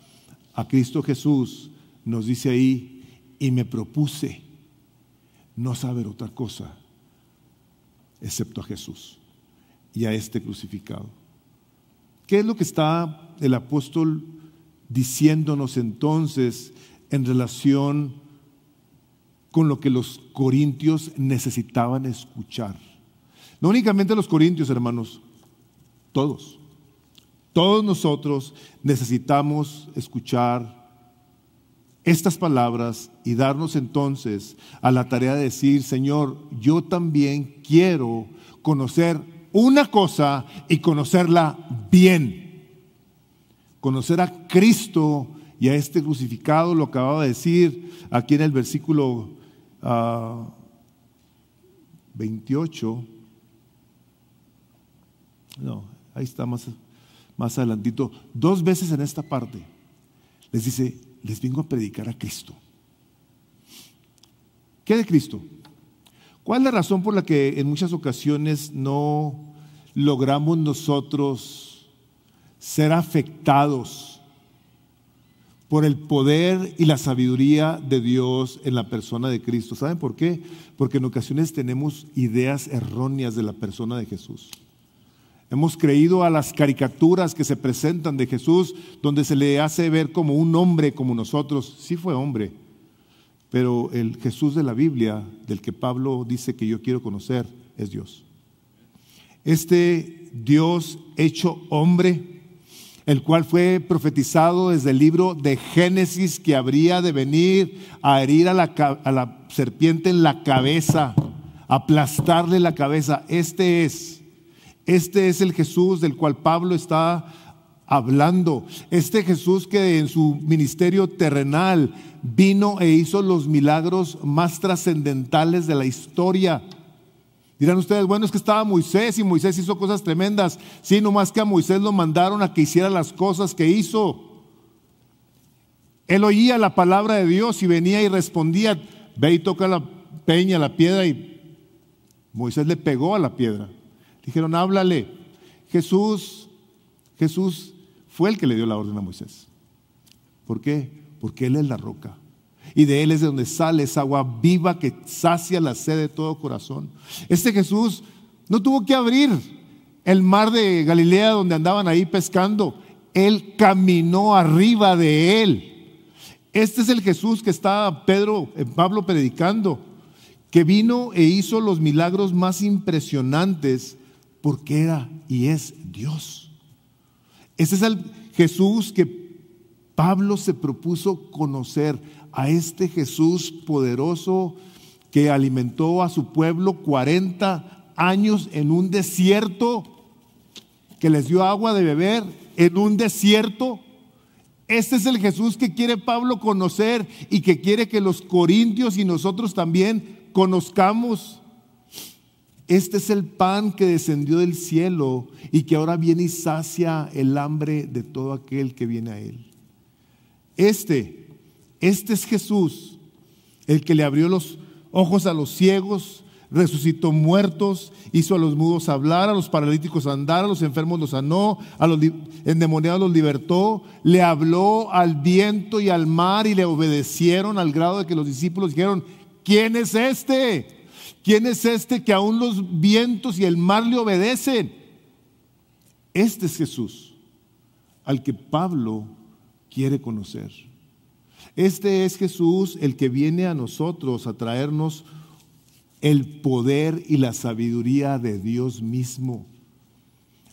a Cristo Jesús, nos dice ahí, y me propuse no saber otra cosa excepto a Jesús y a este crucificado. ¿Qué es lo que está el apóstol diciéndonos entonces en relación con lo que los corintios necesitaban escuchar? No únicamente los corintios, hermanos, todos. Todos nosotros necesitamos escuchar estas palabras y darnos entonces a la tarea de decir, Señor, yo también quiero conocer una cosa y conocerla bien. Conocer a Cristo y a este crucificado, lo acababa de decir aquí en el versículo 28. Ah, no, ahí está más, más adelantito. Dos veces en esta parte les dice, les vengo a predicar a Cristo. ¿Qué de Cristo? ¿Cuál es la razón por la que en muchas ocasiones no logramos nosotros ser afectados por el poder y la sabiduría de Dios en la persona de Cristo? ¿Saben por qué? Porque en ocasiones tenemos ideas erróneas de la persona de Jesús. Hemos creído a las caricaturas que se presentan de Jesús, donde se le hace ver como un hombre como nosotros. Sí fue hombre, pero el Jesús de la Biblia, del que Pablo dice que yo quiero conocer, es Dios. Este Dios hecho hombre, el cual fue profetizado desde el libro de Génesis que habría de venir a herir a la, serpiente en la cabeza, aplastarle la cabeza. Este es este es el Jesús del cual Pablo está hablando. Este Jesús que en su ministerio terrenal vino e hizo los milagros más trascendentales de la historia. Dirán ustedes, bueno, es que estaba Moisés y Moisés hizo cosas tremendas. Sí, más que a Moisés lo mandaron a que hiciera las cosas que hizo. Él oía la palabra de Dios y venía y respondía, ve y toca la peña, la piedra, y Moisés le pegó a la piedra. Dijeron, háblale. Jesús, Jesús fue el que le dio la orden a Moisés. ¿Por qué? Porque Él es la roca. Y de Él es de donde sale esa agua viva que sacia la sed de todo corazón. Este Jesús no tuvo que abrir el mar de Galilea donde andaban ahí pescando. Él caminó arriba de Él. Este es el Jesús que está Pedro, eh, Pablo predicando, que vino e hizo los milagros más impresionantes porque era y es Dios. Ese es el Jesús que Pablo se propuso conocer, a este Jesús poderoso que alimentó a su pueblo 40 años en un desierto, que les dio agua de beber en un desierto. Este es el Jesús que quiere Pablo conocer y que quiere que los corintios y nosotros también conozcamos. Este es el pan que descendió del cielo y que ahora viene y sacia el hambre de todo aquel que viene a él. Este, este es Jesús, el que le abrió los ojos a los ciegos, resucitó muertos, hizo a los mudos hablar, a los paralíticos andar, a los enfermos los sanó, a los endemoniados los libertó, le habló al viento y al mar y le obedecieron al grado de que los discípulos dijeron, ¿quién es este? ¿Quién es este que aún los vientos y el mar le obedecen? Este es Jesús, al que Pablo quiere conocer. Este es Jesús el que viene a nosotros a traernos el poder y la sabiduría de Dios mismo,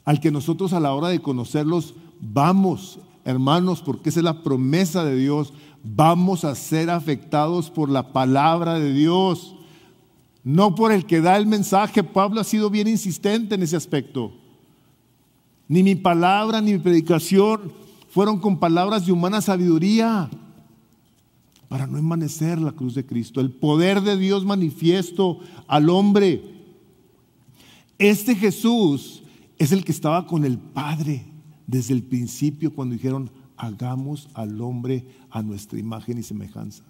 al que nosotros a la hora de conocerlos vamos, hermanos, porque esa es la promesa de Dios, vamos a ser afectados por la palabra de Dios, no por el que da el mensaje. Pablo ha sido bien insistente en ese aspecto. Ni mi palabra ni mi predicación fueron con palabras de humana sabiduría para no enmanecer la cruz de Cristo, el poder de Dios manifiesto al hombre. Este Jesús es el que estaba con el Padre desde el principio cuando dijeron, hagamos al hombre a nuestra imagen y semejanza.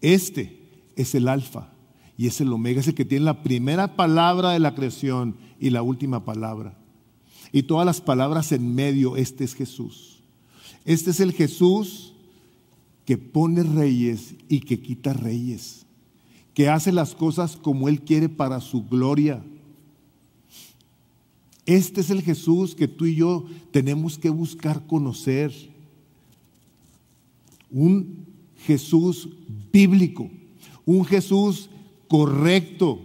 Este es el alfa y es el omega, es el que tiene la primera palabra de la creación y la última palabra. Y todas las palabras en medio, este es Jesús. Este es el Jesús que pone reyes y que quita reyes, que hace las cosas como Él quiere para su gloria. Este es el Jesús que tú y yo tenemos que buscar conocer. Un Jesús bíblico, un Jesús correcto,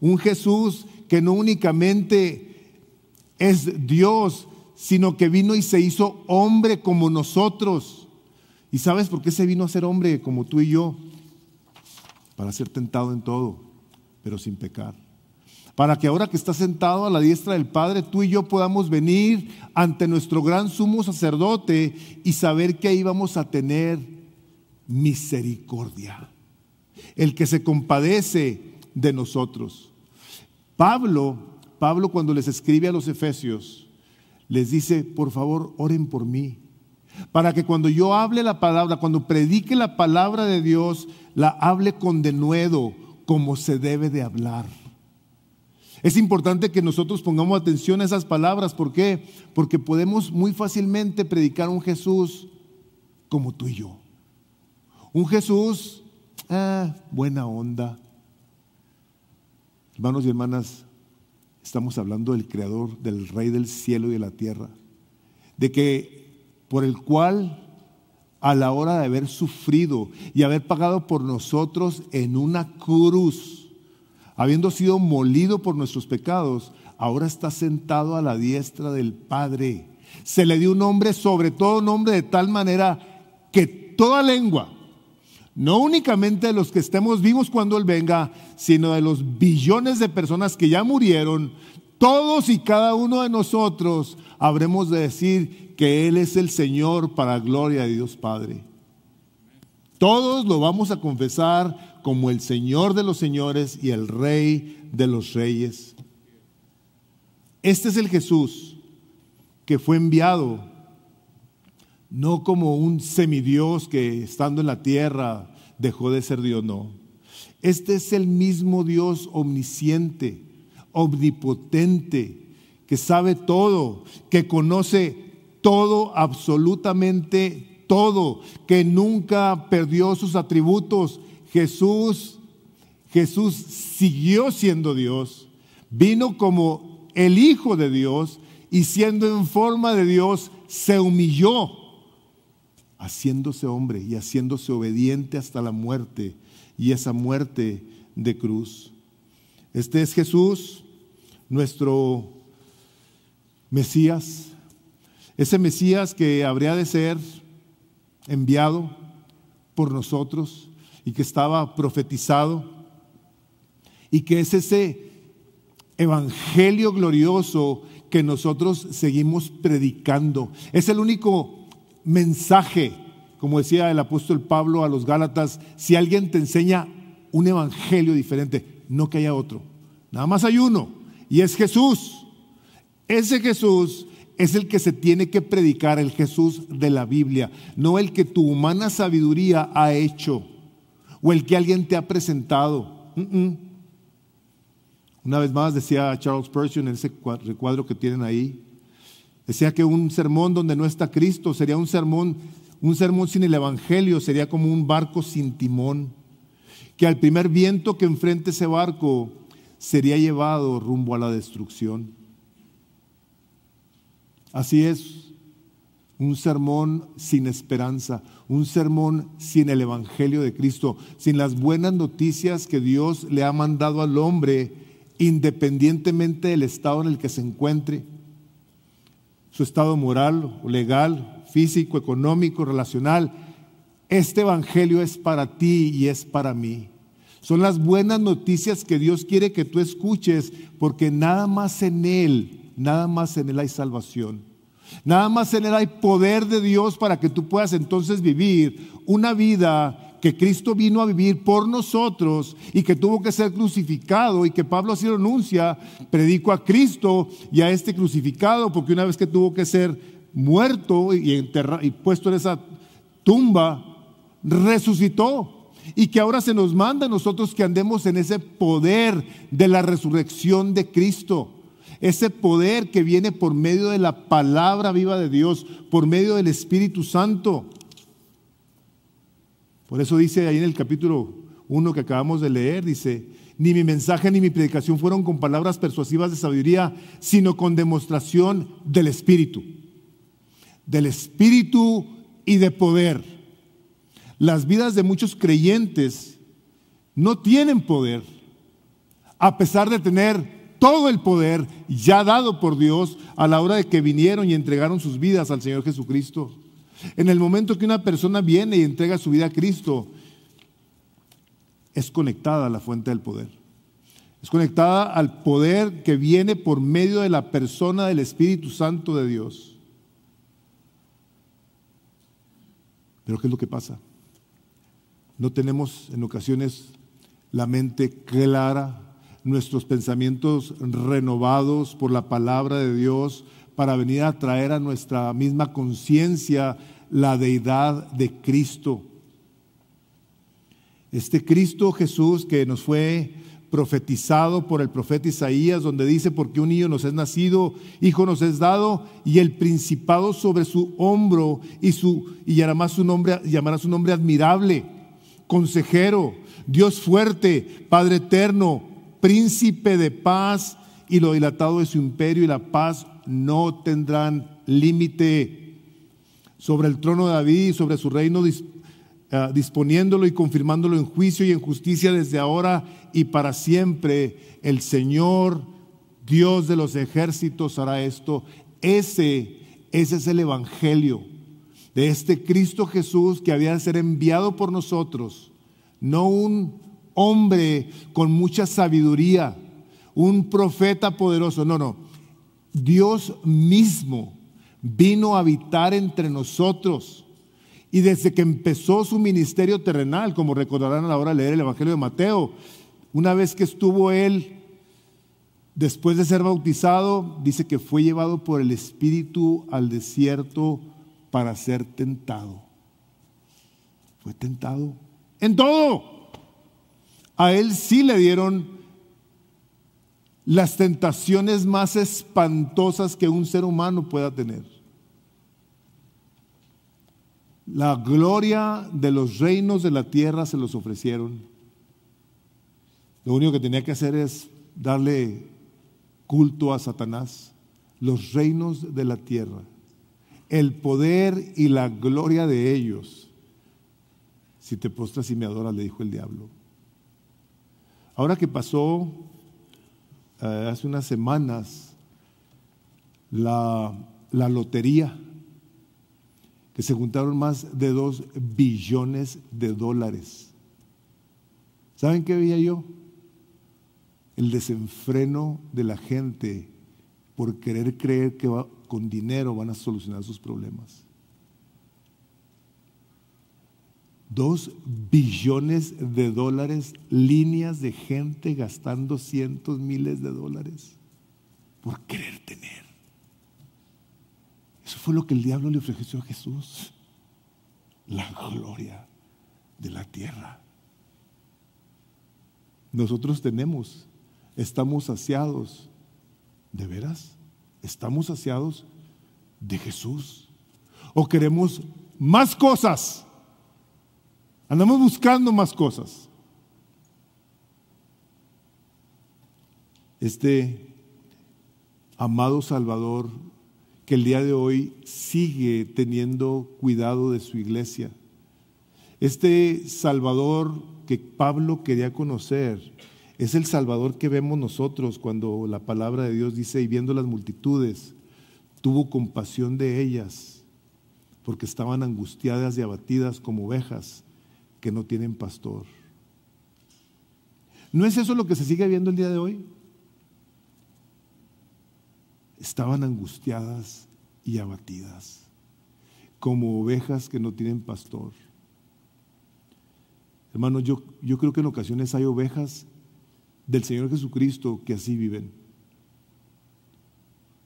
un Jesús que no únicamente es Dios, sino que vino y se hizo hombre como nosotros ¿Y sabes por qué se vino a ser hombre como tú y yo? Para ser tentado en todo, pero sin pecar. Para que ahora que está sentado a la diestra del Padre, tú y yo podamos venir ante nuestro gran sumo sacerdote y saber que ahí vamos a tener misericordia. El que se compadece de nosotros. Pablo, Pablo cuando les escribe a los efesios, les dice, por favor, oren por mí para que cuando yo hable la palabra, cuando predique la palabra de Dios, la hable con denuedo, como se debe de hablar. Es importante que nosotros pongamos atención a esas palabras. ¿Por qué? Porque podemos muy fácilmente predicar un Jesús como tú y yo. Un Jesús, ah, buena onda. Hermanos y hermanas, estamos hablando del Creador, del Rey del cielo y de la tierra. De que por el cual a la hora de haber sufrido y haber pagado por nosotros en una cruz, habiendo sido molido por nuestros pecados, ahora está sentado a la diestra del Padre. Se le dio un nombre sobre todo nombre de tal manera que toda lengua, no únicamente de los que estemos vivos cuando Él venga, sino de los billones de personas que ya murieron, todos y cada uno de nosotros habremos de decir que Él es el Señor para gloria de Dios Padre. Todos lo vamos a confesar como el Señor de los señores y el Rey de los reyes. Este es el Jesús que fue enviado, no como un semidios que estando en la tierra dejó de ser Dios, no. Este es el mismo Dios omnisciente, omnipotente, que sabe todo, que conoce todo, absolutamente todo, que nunca perdió sus atributos. Jesús, Jesús siguió siendo Dios, vino como el Hijo de Dios y siendo en forma de Dios, se humilló, haciéndose hombre y haciéndose obediente hasta la muerte y esa muerte de cruz. Este es Jesús, nuestro Mesías, ese Mesías que habría de ser enviado por nosotros y que estaba profetizado y que es ese evangelio glorioso que nosotros seguimos predicando. Es el único mensaje, como decía el apóstol Pablo a los Gálatas, si alguien te enseña un evangelio diferente, no que haya otro, nada más hay uno, y es Jesús. Ese Jesús es el que se tiene que predicar, el Jesús de la Biblia, no el que tu humana sabiduría ha hecho. o el que alguien te ha presentado. Una vez más decía Charles Spurgeon en ese recuadro que tienen ahí, decía que un sermón donde no está Cristo sería un sermón, un sermón sin el Evangelio, sería como un barco sin timón, que al primer viento que enfrente ese barco sería llevado rumbo a la destrucción. Así es, un sermón sin esperanza, un sermón sin el Evangelio de Cristo, sin las buenas noticias que Dios le ha mandado al hombre, independientemente del estado en el que se encuentre, su estado moral, legal, físico, económico, relacional. Este Evangelio es para ti y es para mí. Son las buenas noticias que Dios quiere que tú escuches, porque nada más en Él, nada más en Él hay salvación. Nada más en Él hay poder de Dios para que tú puedas entonces vivir una vida que Cristo vino a vivir por nosotros y que tuvo que ser crucificado y que Pablo así lo anuncia, predico a Cristo y a este crucificado, porque una vez que tuvo que ser muerto y, y puesto en esa tumba, resucitó y que ahora se nos manda a nosotros que andemos en ese poder de la resurrección de Cristo. Ese poder que viene por medio de la palabra viva de Dios, por medio del Espíritu Santo. Por eso dice ahí en el capítulo 1 que acabamos de leer, dice, ni mi mensaje ni mi predicación fueron con palabras persuasivas de sabiduría, sino con demostración del Espíritu. Del Espíritu y de poder las vidas de muchos creyentes no tienen poder, a pesar de tener todo el poder ya dado por Dios a la hora de que vinieron y entregaron sus vidas al Señor Jesucristo. En el momento que una persona viene y entrega su vida a Cristo, es conectada a la fuente del poder. Es conectada al poder que viene por medio de la persona del Espíritu Santo de Dios. Pero ¿qué es lo que pasa? No tenemos en ocasiones la mente clara, nuestros pensamientos renovados por la palabra de Dios para venir a traer a nuestra misma conciencia la deidad de Cristo. Este Cristo Jesús que nos fue profetizado por el profeta Isaías, donde dice, porque un niño nos es nacido, hijo nos es dado, y el principado sobre su hombro, y, su, y llamará, su nombre, llamará su nombre admirable consejero, Dios fuerte, Padre eterno, príncipe de paz, y lo dilatado de su imperio y la paz no tendrán límite. Sobre el trono de David y sobre su reino, ah, disponiéndolo y confirmándolo en juicio y en justicia desde ahora y para siempre, el Señor, Dios de los ejércitos, hará esto. Ese, ese es el Evangelio de este Cristo Jesús que había de ser enviado por nosotros, no un hombre con mucha sabiduría, un profeta poderoso, no, no. Dios mismo vino a habitar entre nosotros. Y desde que empezó su ministerio terrenal, como recordarán a la hora de leer el Evangelio de Mateo, una vez que estuvo él, después de ser bautizado, dice que fue llevado por el Espíritu al desierto para ser tentado. Fue tentado en todo. A él sí le dieron las tentaciones más espantosas que un ser humano pueda tener. La gloria de los reinos de la tierra se los ofrecieron. Lo único que tenía que hacer es darle culto a Satanás. Los reinos de la tierra el poder y la gloria de ellos. Si te postras y me adoras, le dijo el diablo. Ahora que pasó eh, hace unas semanas la, la lotería, que se juntaron más de dos billones de dólares. ¿Saben qué veía yo? El desenfreno de la gente por querer creer que va, con dinero van a solucionar sus problemas. Dos billones de dólares, líneas de gente gastando cientos, miles de dólares por querer tener. Eso fue lo que el diablo le ofreció a Jesús. La gloria de la tierra. nosotros tenemos. Estamos saciados. ¿De veras? ¿Estamos saciados de Jesús? ¿O queremos más cosas? Andamos buscando más cosas. Este amado Salvador que el día de hoy sigue teniendo cuidado de su iglesia. Este Salvador que Pablo quería conocer es el Salvador que vemos nosotros cuando la palabra de Dios dice, y viendo las multitudes, tuvo compasión de ellas, porque estaban angustiadas y abatidas como ovejas que no tienen pastor. ¿No es eso lo que se sigue viendo el día de hoy? estaban angustiadas y abatidas, como ovejas que no tienen pastor. Hermano, yo, yo creo que en ocasiones hay ovejas del Señor Jesucristo que así viven.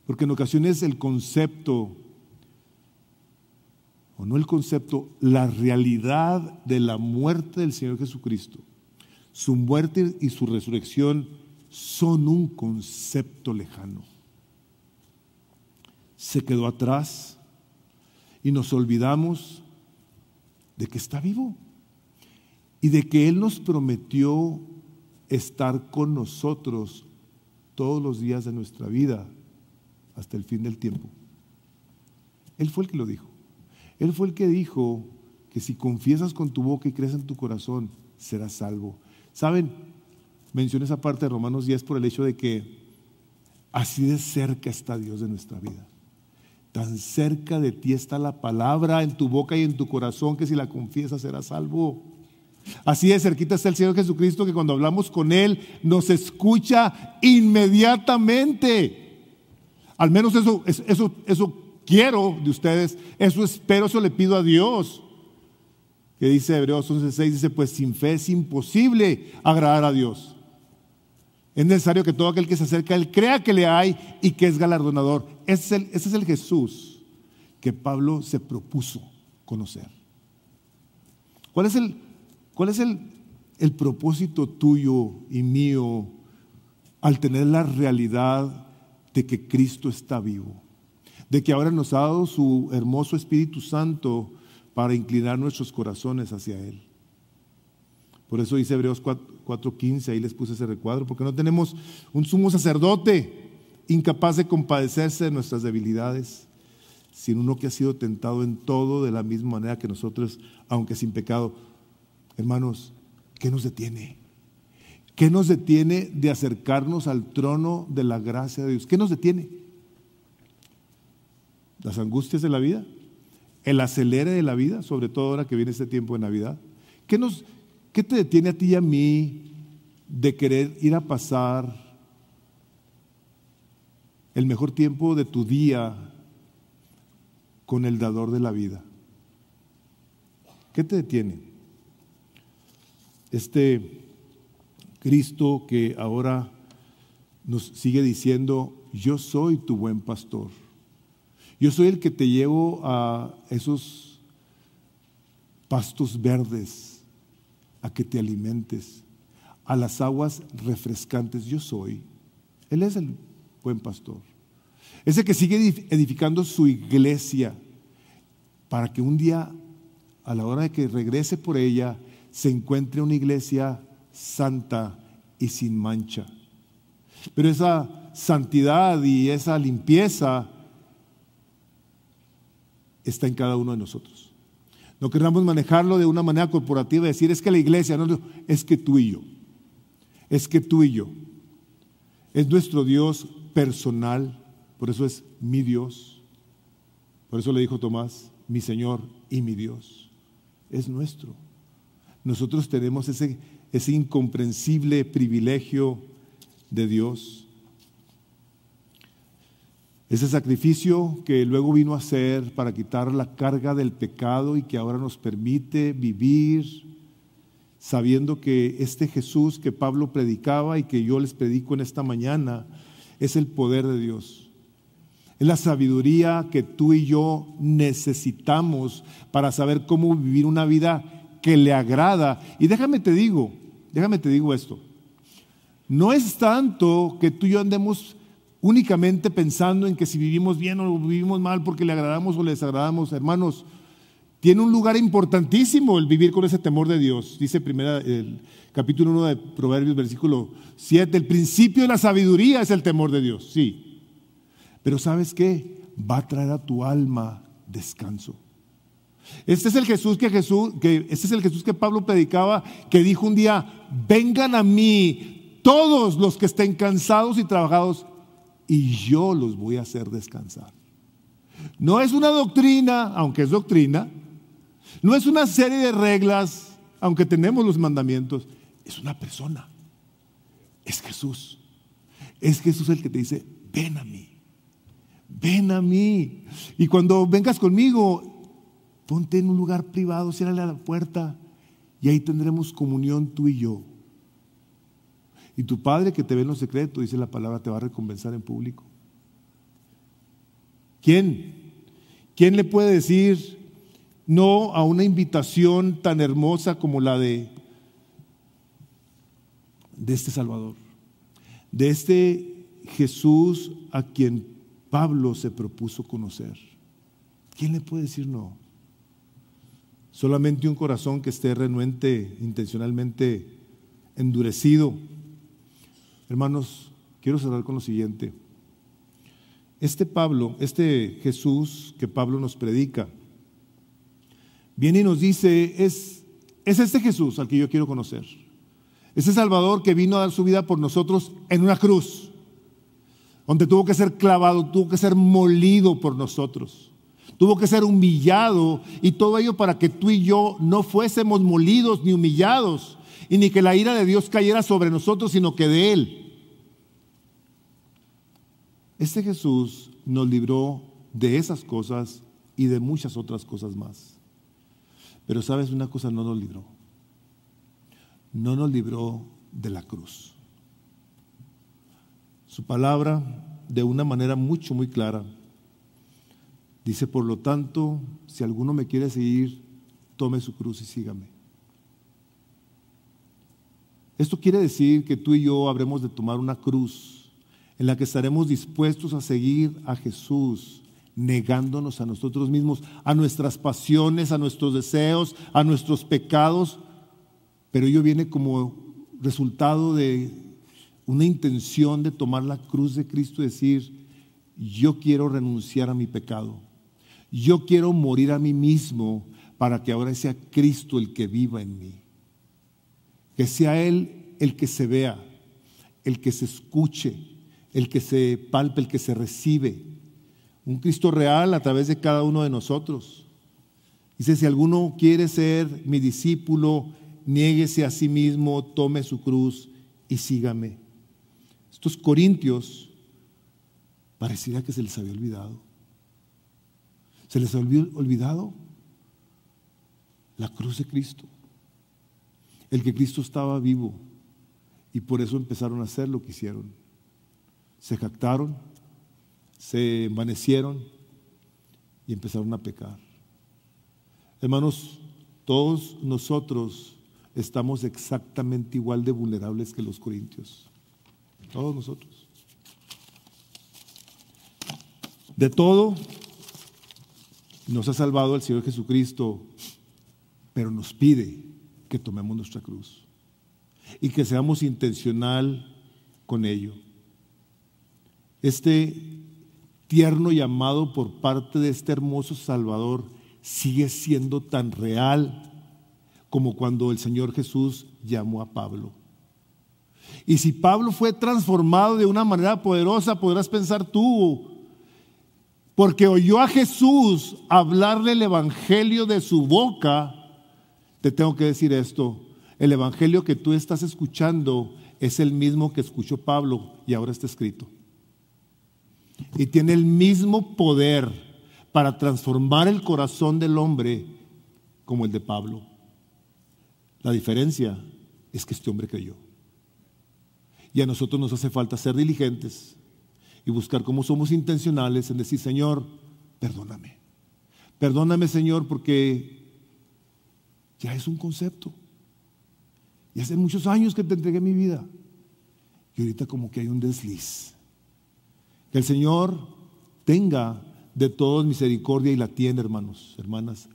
Porque en ocasiones el concepto, o no el concepto, la realidad de la muerte del Señor Jesucristo, su muerte y su resurrección son un concepto lejano se quedó atrás y nos olvidamos de que está vivo y de que Él nos prometió estar con nosotros todos los días de nuestra vida hasta el fin del tiempo. Él fue el que lo dijo. Él fue el que dijo que si confiesas con tu boca y crees en tu corazón, serás salvo. ¿Saben? Mencioné esa parte de Romanos 10 por el hecho de que así de cerca está Dios de nuestra vida. Tan cerca de ti está la palabra en tu boca y en tu corazón que si la confiesas serás salvo. Así de cerquita está el Señor Jesucristo que cuando hablamos con Él nos escucha inmediatamente. Al menos eso, eso, eso quiero de ustedes, eso espero, eso le pido a Dios. Que dice Hebreos 11:6, dice, pues sin fe es imposible agradar a Dios. Es necesario que todo aquel que se acerca a Él crea que le hay y que es galardonador. Ese es el, ese es el Jesús que Pablo se propuso conocer. ¿Cuál es el, cuál es el, el propósito tuyo y mío al tener la realidad de que Cristo está vivo? De que ahora nos ha dado su hermoso Espíritu Santo para inclinar nuestros corazones hacia Él. Por eso dice Hebreos 4.15, ahí les puse ese recuadro, porque no tenemos un sumo sacerdote incapaz de compadecerse de nuestras debilidades, sino uno que ha sido tentado en todo de la misma manera que nosotros, aunque sin pecado. Hermanos, ¿qué nos detiene? ¿Qué nos detiene de acercarnos al trono de la gracia de Dios? ¿Qué nos detiene? Las angustias de la vida, el acelere de la vida, sobre todo ahora que viene este tiempo de Navidad. ¿Qué nos, ¿Qué te detiene a ti y a mí de querer ir a pasar el mejor tiempo de tu día con el dador de la vida? ¿Qué te detiene? Este Cristo que ahora nos sigue diciendo, yo soy tu buen pastor. Yo soy el que te llevo a esos pastos verdes a que te alimentes, a las aguas refrescantes. Yo soy. Él es el buen pastor. Ese que sigue edificando su iglesia para que un día, a la hora de que regrese por ella, se encuentre una iglesia santa y sin mancha. Pero esa santidad y esa limpieza está en cada uno de nosotros. No queramos manejarlo de una manera corporativa decir es que la iglesia, no, es que tú y yo. Es que tú y yo. Es nuestro Dios personal, por eso es mi Dios. Por eso le dijo Tomás, mi Señor y mi Dios. Es nuestro. Nosotros tenemos ese, incomprensible privilegio de Dios ese sacrificio que luego vino a ser para quitar la carga del pecado y que ahora nos permite vivir sabiendo que este Jesús que Pablo predicaba y que yo les predico en esta mañana es el poder de Dios. Es la sabiduría que tú y yo necesitamos para saber cómo vivir una vida que le agrada. Y déjame te digo, déjame te digo esto. no es tanto que tú y yo andemos únicamente pensando en que si vivimos bien o vivimos mal porque le agradamos o le desagradamos, hermanos, tiene un lugar importantísimo el vivir con ese temor de Dios. Dice primera, el capítulo 1 de Proverbios, versículo 7, el principio de la sabiduría es el temor de Dios, sí. Pero ¿sabes qué? Va a traer a tu alma descanso. Este es el Jesús que Jesús, que este es el Jesús que Pablo predicaba, que dijo un día, vengan a mí todos los que estén cansados y trabajados, y yo los voy a hacer descansar. No es una doctrina, aunque es doctrina, no es una serie de reglas, aunque tenemos los mandamientos, es una persona. Es Jesús. Es Jesús el que te dice, ven a mí, ven a mí. Y cuando vengas conmigo, Ponte en un lugar privado, ciérrale a la puerta y ahí tendremos comunión tú y yo. Y tu Padre que te ve en lo secreto, dice la palabra, te va a recompensar en público. ¿Quién? ¿Quién le puede decir no a una invitación tan hermosa como la de, de este Salvador? De este Jesús a quien Pablo se propuso conocer. ¿Quién le puede decir no? Solamente un corazón que esté renuente, intencionalmente endurecido. Hermanos, quiero cerrar con lo siguiente. Este Pablo, este Jesús que Pablo nos predica, viene y nos dice, es, es este Jesús al que yo quiero conocer. Ese Salvador que vino a dar su vida por nosotros en una cruz, donde tuvo que ser clavado, tuvo que ser molido por nosotros. Tuvo que ser humillado y todo ello para que tú y yo no fuésemos molidos ni humillados y ni que la ira de Dios cayera sobre nosotros, sino que de Él. Este Jesús nos libró de esas cosas y de muchas otras cosas más. Pero sabes, una cosa no nos libró. No nos libró de la cruz. Su palabra, de una manera mucho, muy clara, Dice, por lo tanto, si alguno me quiere seguir, tome su cruz y sígame. Esto quiere decir que tú y yo habremos de tomar una cruz en la que estaremos dispuestos a seguir a Jesús, negándonos a nosotros mismos, a nuestras pasiones, a nuestros deseos, a nuestros pecados, pero ello viene como resultado de una intención de tomar la cruz de Cristo y decir, yo quiero renunciar a mi pecado. Yo quiero morir a mí mismo para que ahora sea Cristo el que viva en mí. Que sea Él el que se vea, el que se escuche, el que se palpe, el que se recibe. Un Cristo real a través de cada uno de nosotros. Dice, si alguno quiere ser mi discípulo, niéguese a sí mismo, tome su cruz y sígame. Estos corintios pareciera que se les había olvidado. ¿Se les había olvidado? La cruz de Cristo. El que Cristo estaba vivo. Y por eso empezaron a hacer lo que hicieron. Se jactaron, se envanecieron y empezaron a pecar. Hermanos, todos nosotros estamos exactamente igual de vulnerables que los corintios. Todos nosotros. De todo nos ha salvado el Señor Jesucristo, pero nos pide que tomemos nuestra cruz y que seamos intencional con ello. Este tierno llamado por parte de este hermoso Salvador sigue siendo tan real como cuando el Señor Jesús llamó a Pablo. Y si Pablo fue transformado de una manera poderosa, podrás pensar tú, porque oyó a Jesús hablarle el Evangelio de su boca, te tengo que decir esto, el Evangelio que tú estás escuchando es el mismo que escuchó Pablo y ahora está escrito. Y tiene el mismo poder para transformar el corazón del hombre como el de Pablo. La diferencia es que este hombre creyó. Y a nosotros nos hace falta ser diligentes y buscar cómo somos intencionales en decir, Señor, perdóname. Perdóname, Señor, porque ya es un concepto. Y hace muchos años que te entregué mi vida. y ahorita como que hay un desliz. Que el Señor tenga de todos misericordia y la tiene, hermanos, hermanas.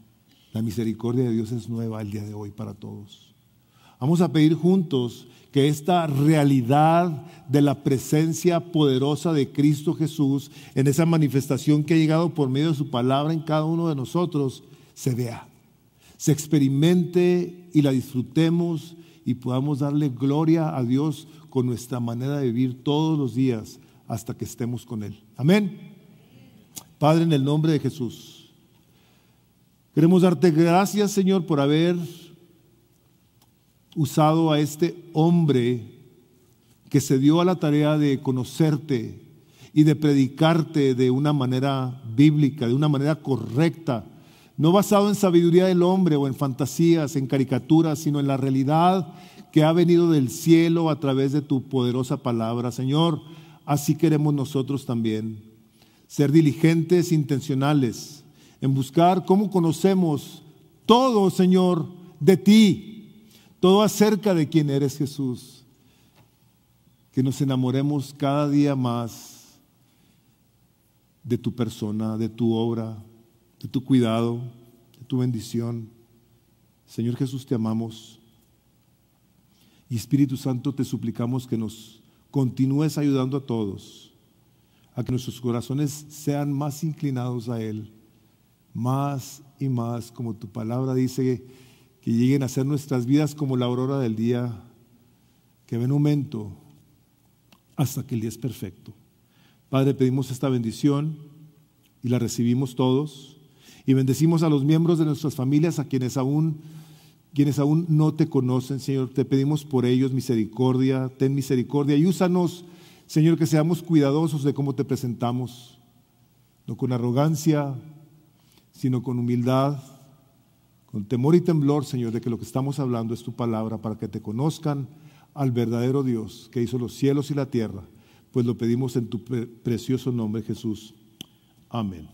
La misericordia de Dios es nueva el día de hoy para todos. Vamos a pedir juntos que esta realidad de la presencia poderosa de Cristo Jesús en esa manifestación que ha llegado por medio de su palabra en cada uno de nosotros se vea, se experimente y la disfrutemos y podamos darle gloria a Dios con nuestra manera de vivir todos los días hasta que estemos con Él. Amén. Padre, en el nombre de Jesús, queremos darte gracias, Señor, por haber usado a este hombre que se dio a la tarea de conocerte y de predicarte de una manera bíblica, de una manera correcta, no basado en sabiduría del hombre o en fantasías, en caricaturas, sino en la realidad que ha venido del cielo a través de tu poderosa palabra. Señor, así queremos nosotros también, ser diligentes, intencionales, en buscar cómo conocemos todo, Señor, de ti, todo acerca de quién eres Jesús. Que nos enamoremos cada día más de tu persona, de tu obra, de tu cuidado, de tu bendición. Señor Jesús, te amamos. Y Espíritu Santo, te suplicamos que nos continúes ayudando a todos, a que nuestros corazones sean más inclinados a Él, más y más, como tu palabra dice, que lleguen a ser nuestras vidas como la aurora del día, que ven un momento hasta que el día es perfecto. Padre, pedimos esta bendición y la recibimos todos y bendecimos a los miembros de nuestras familias, a quienes aún, quienes aún no te conocen, Señor. Te pedimos por ellos misericordia, ten misericordia y úsanos, Señor, que seamos cuidadosos de cómo te presentamos, no con arrogancia, sino con humildad, con temor y temblor, Señor, de que lo que estamos hablando es tu palabra para que te conozcan al verdadero Dios que hizo los cielos y la tierra. Pues lo pedimos en tu precioso nombre, Jesús. Amén.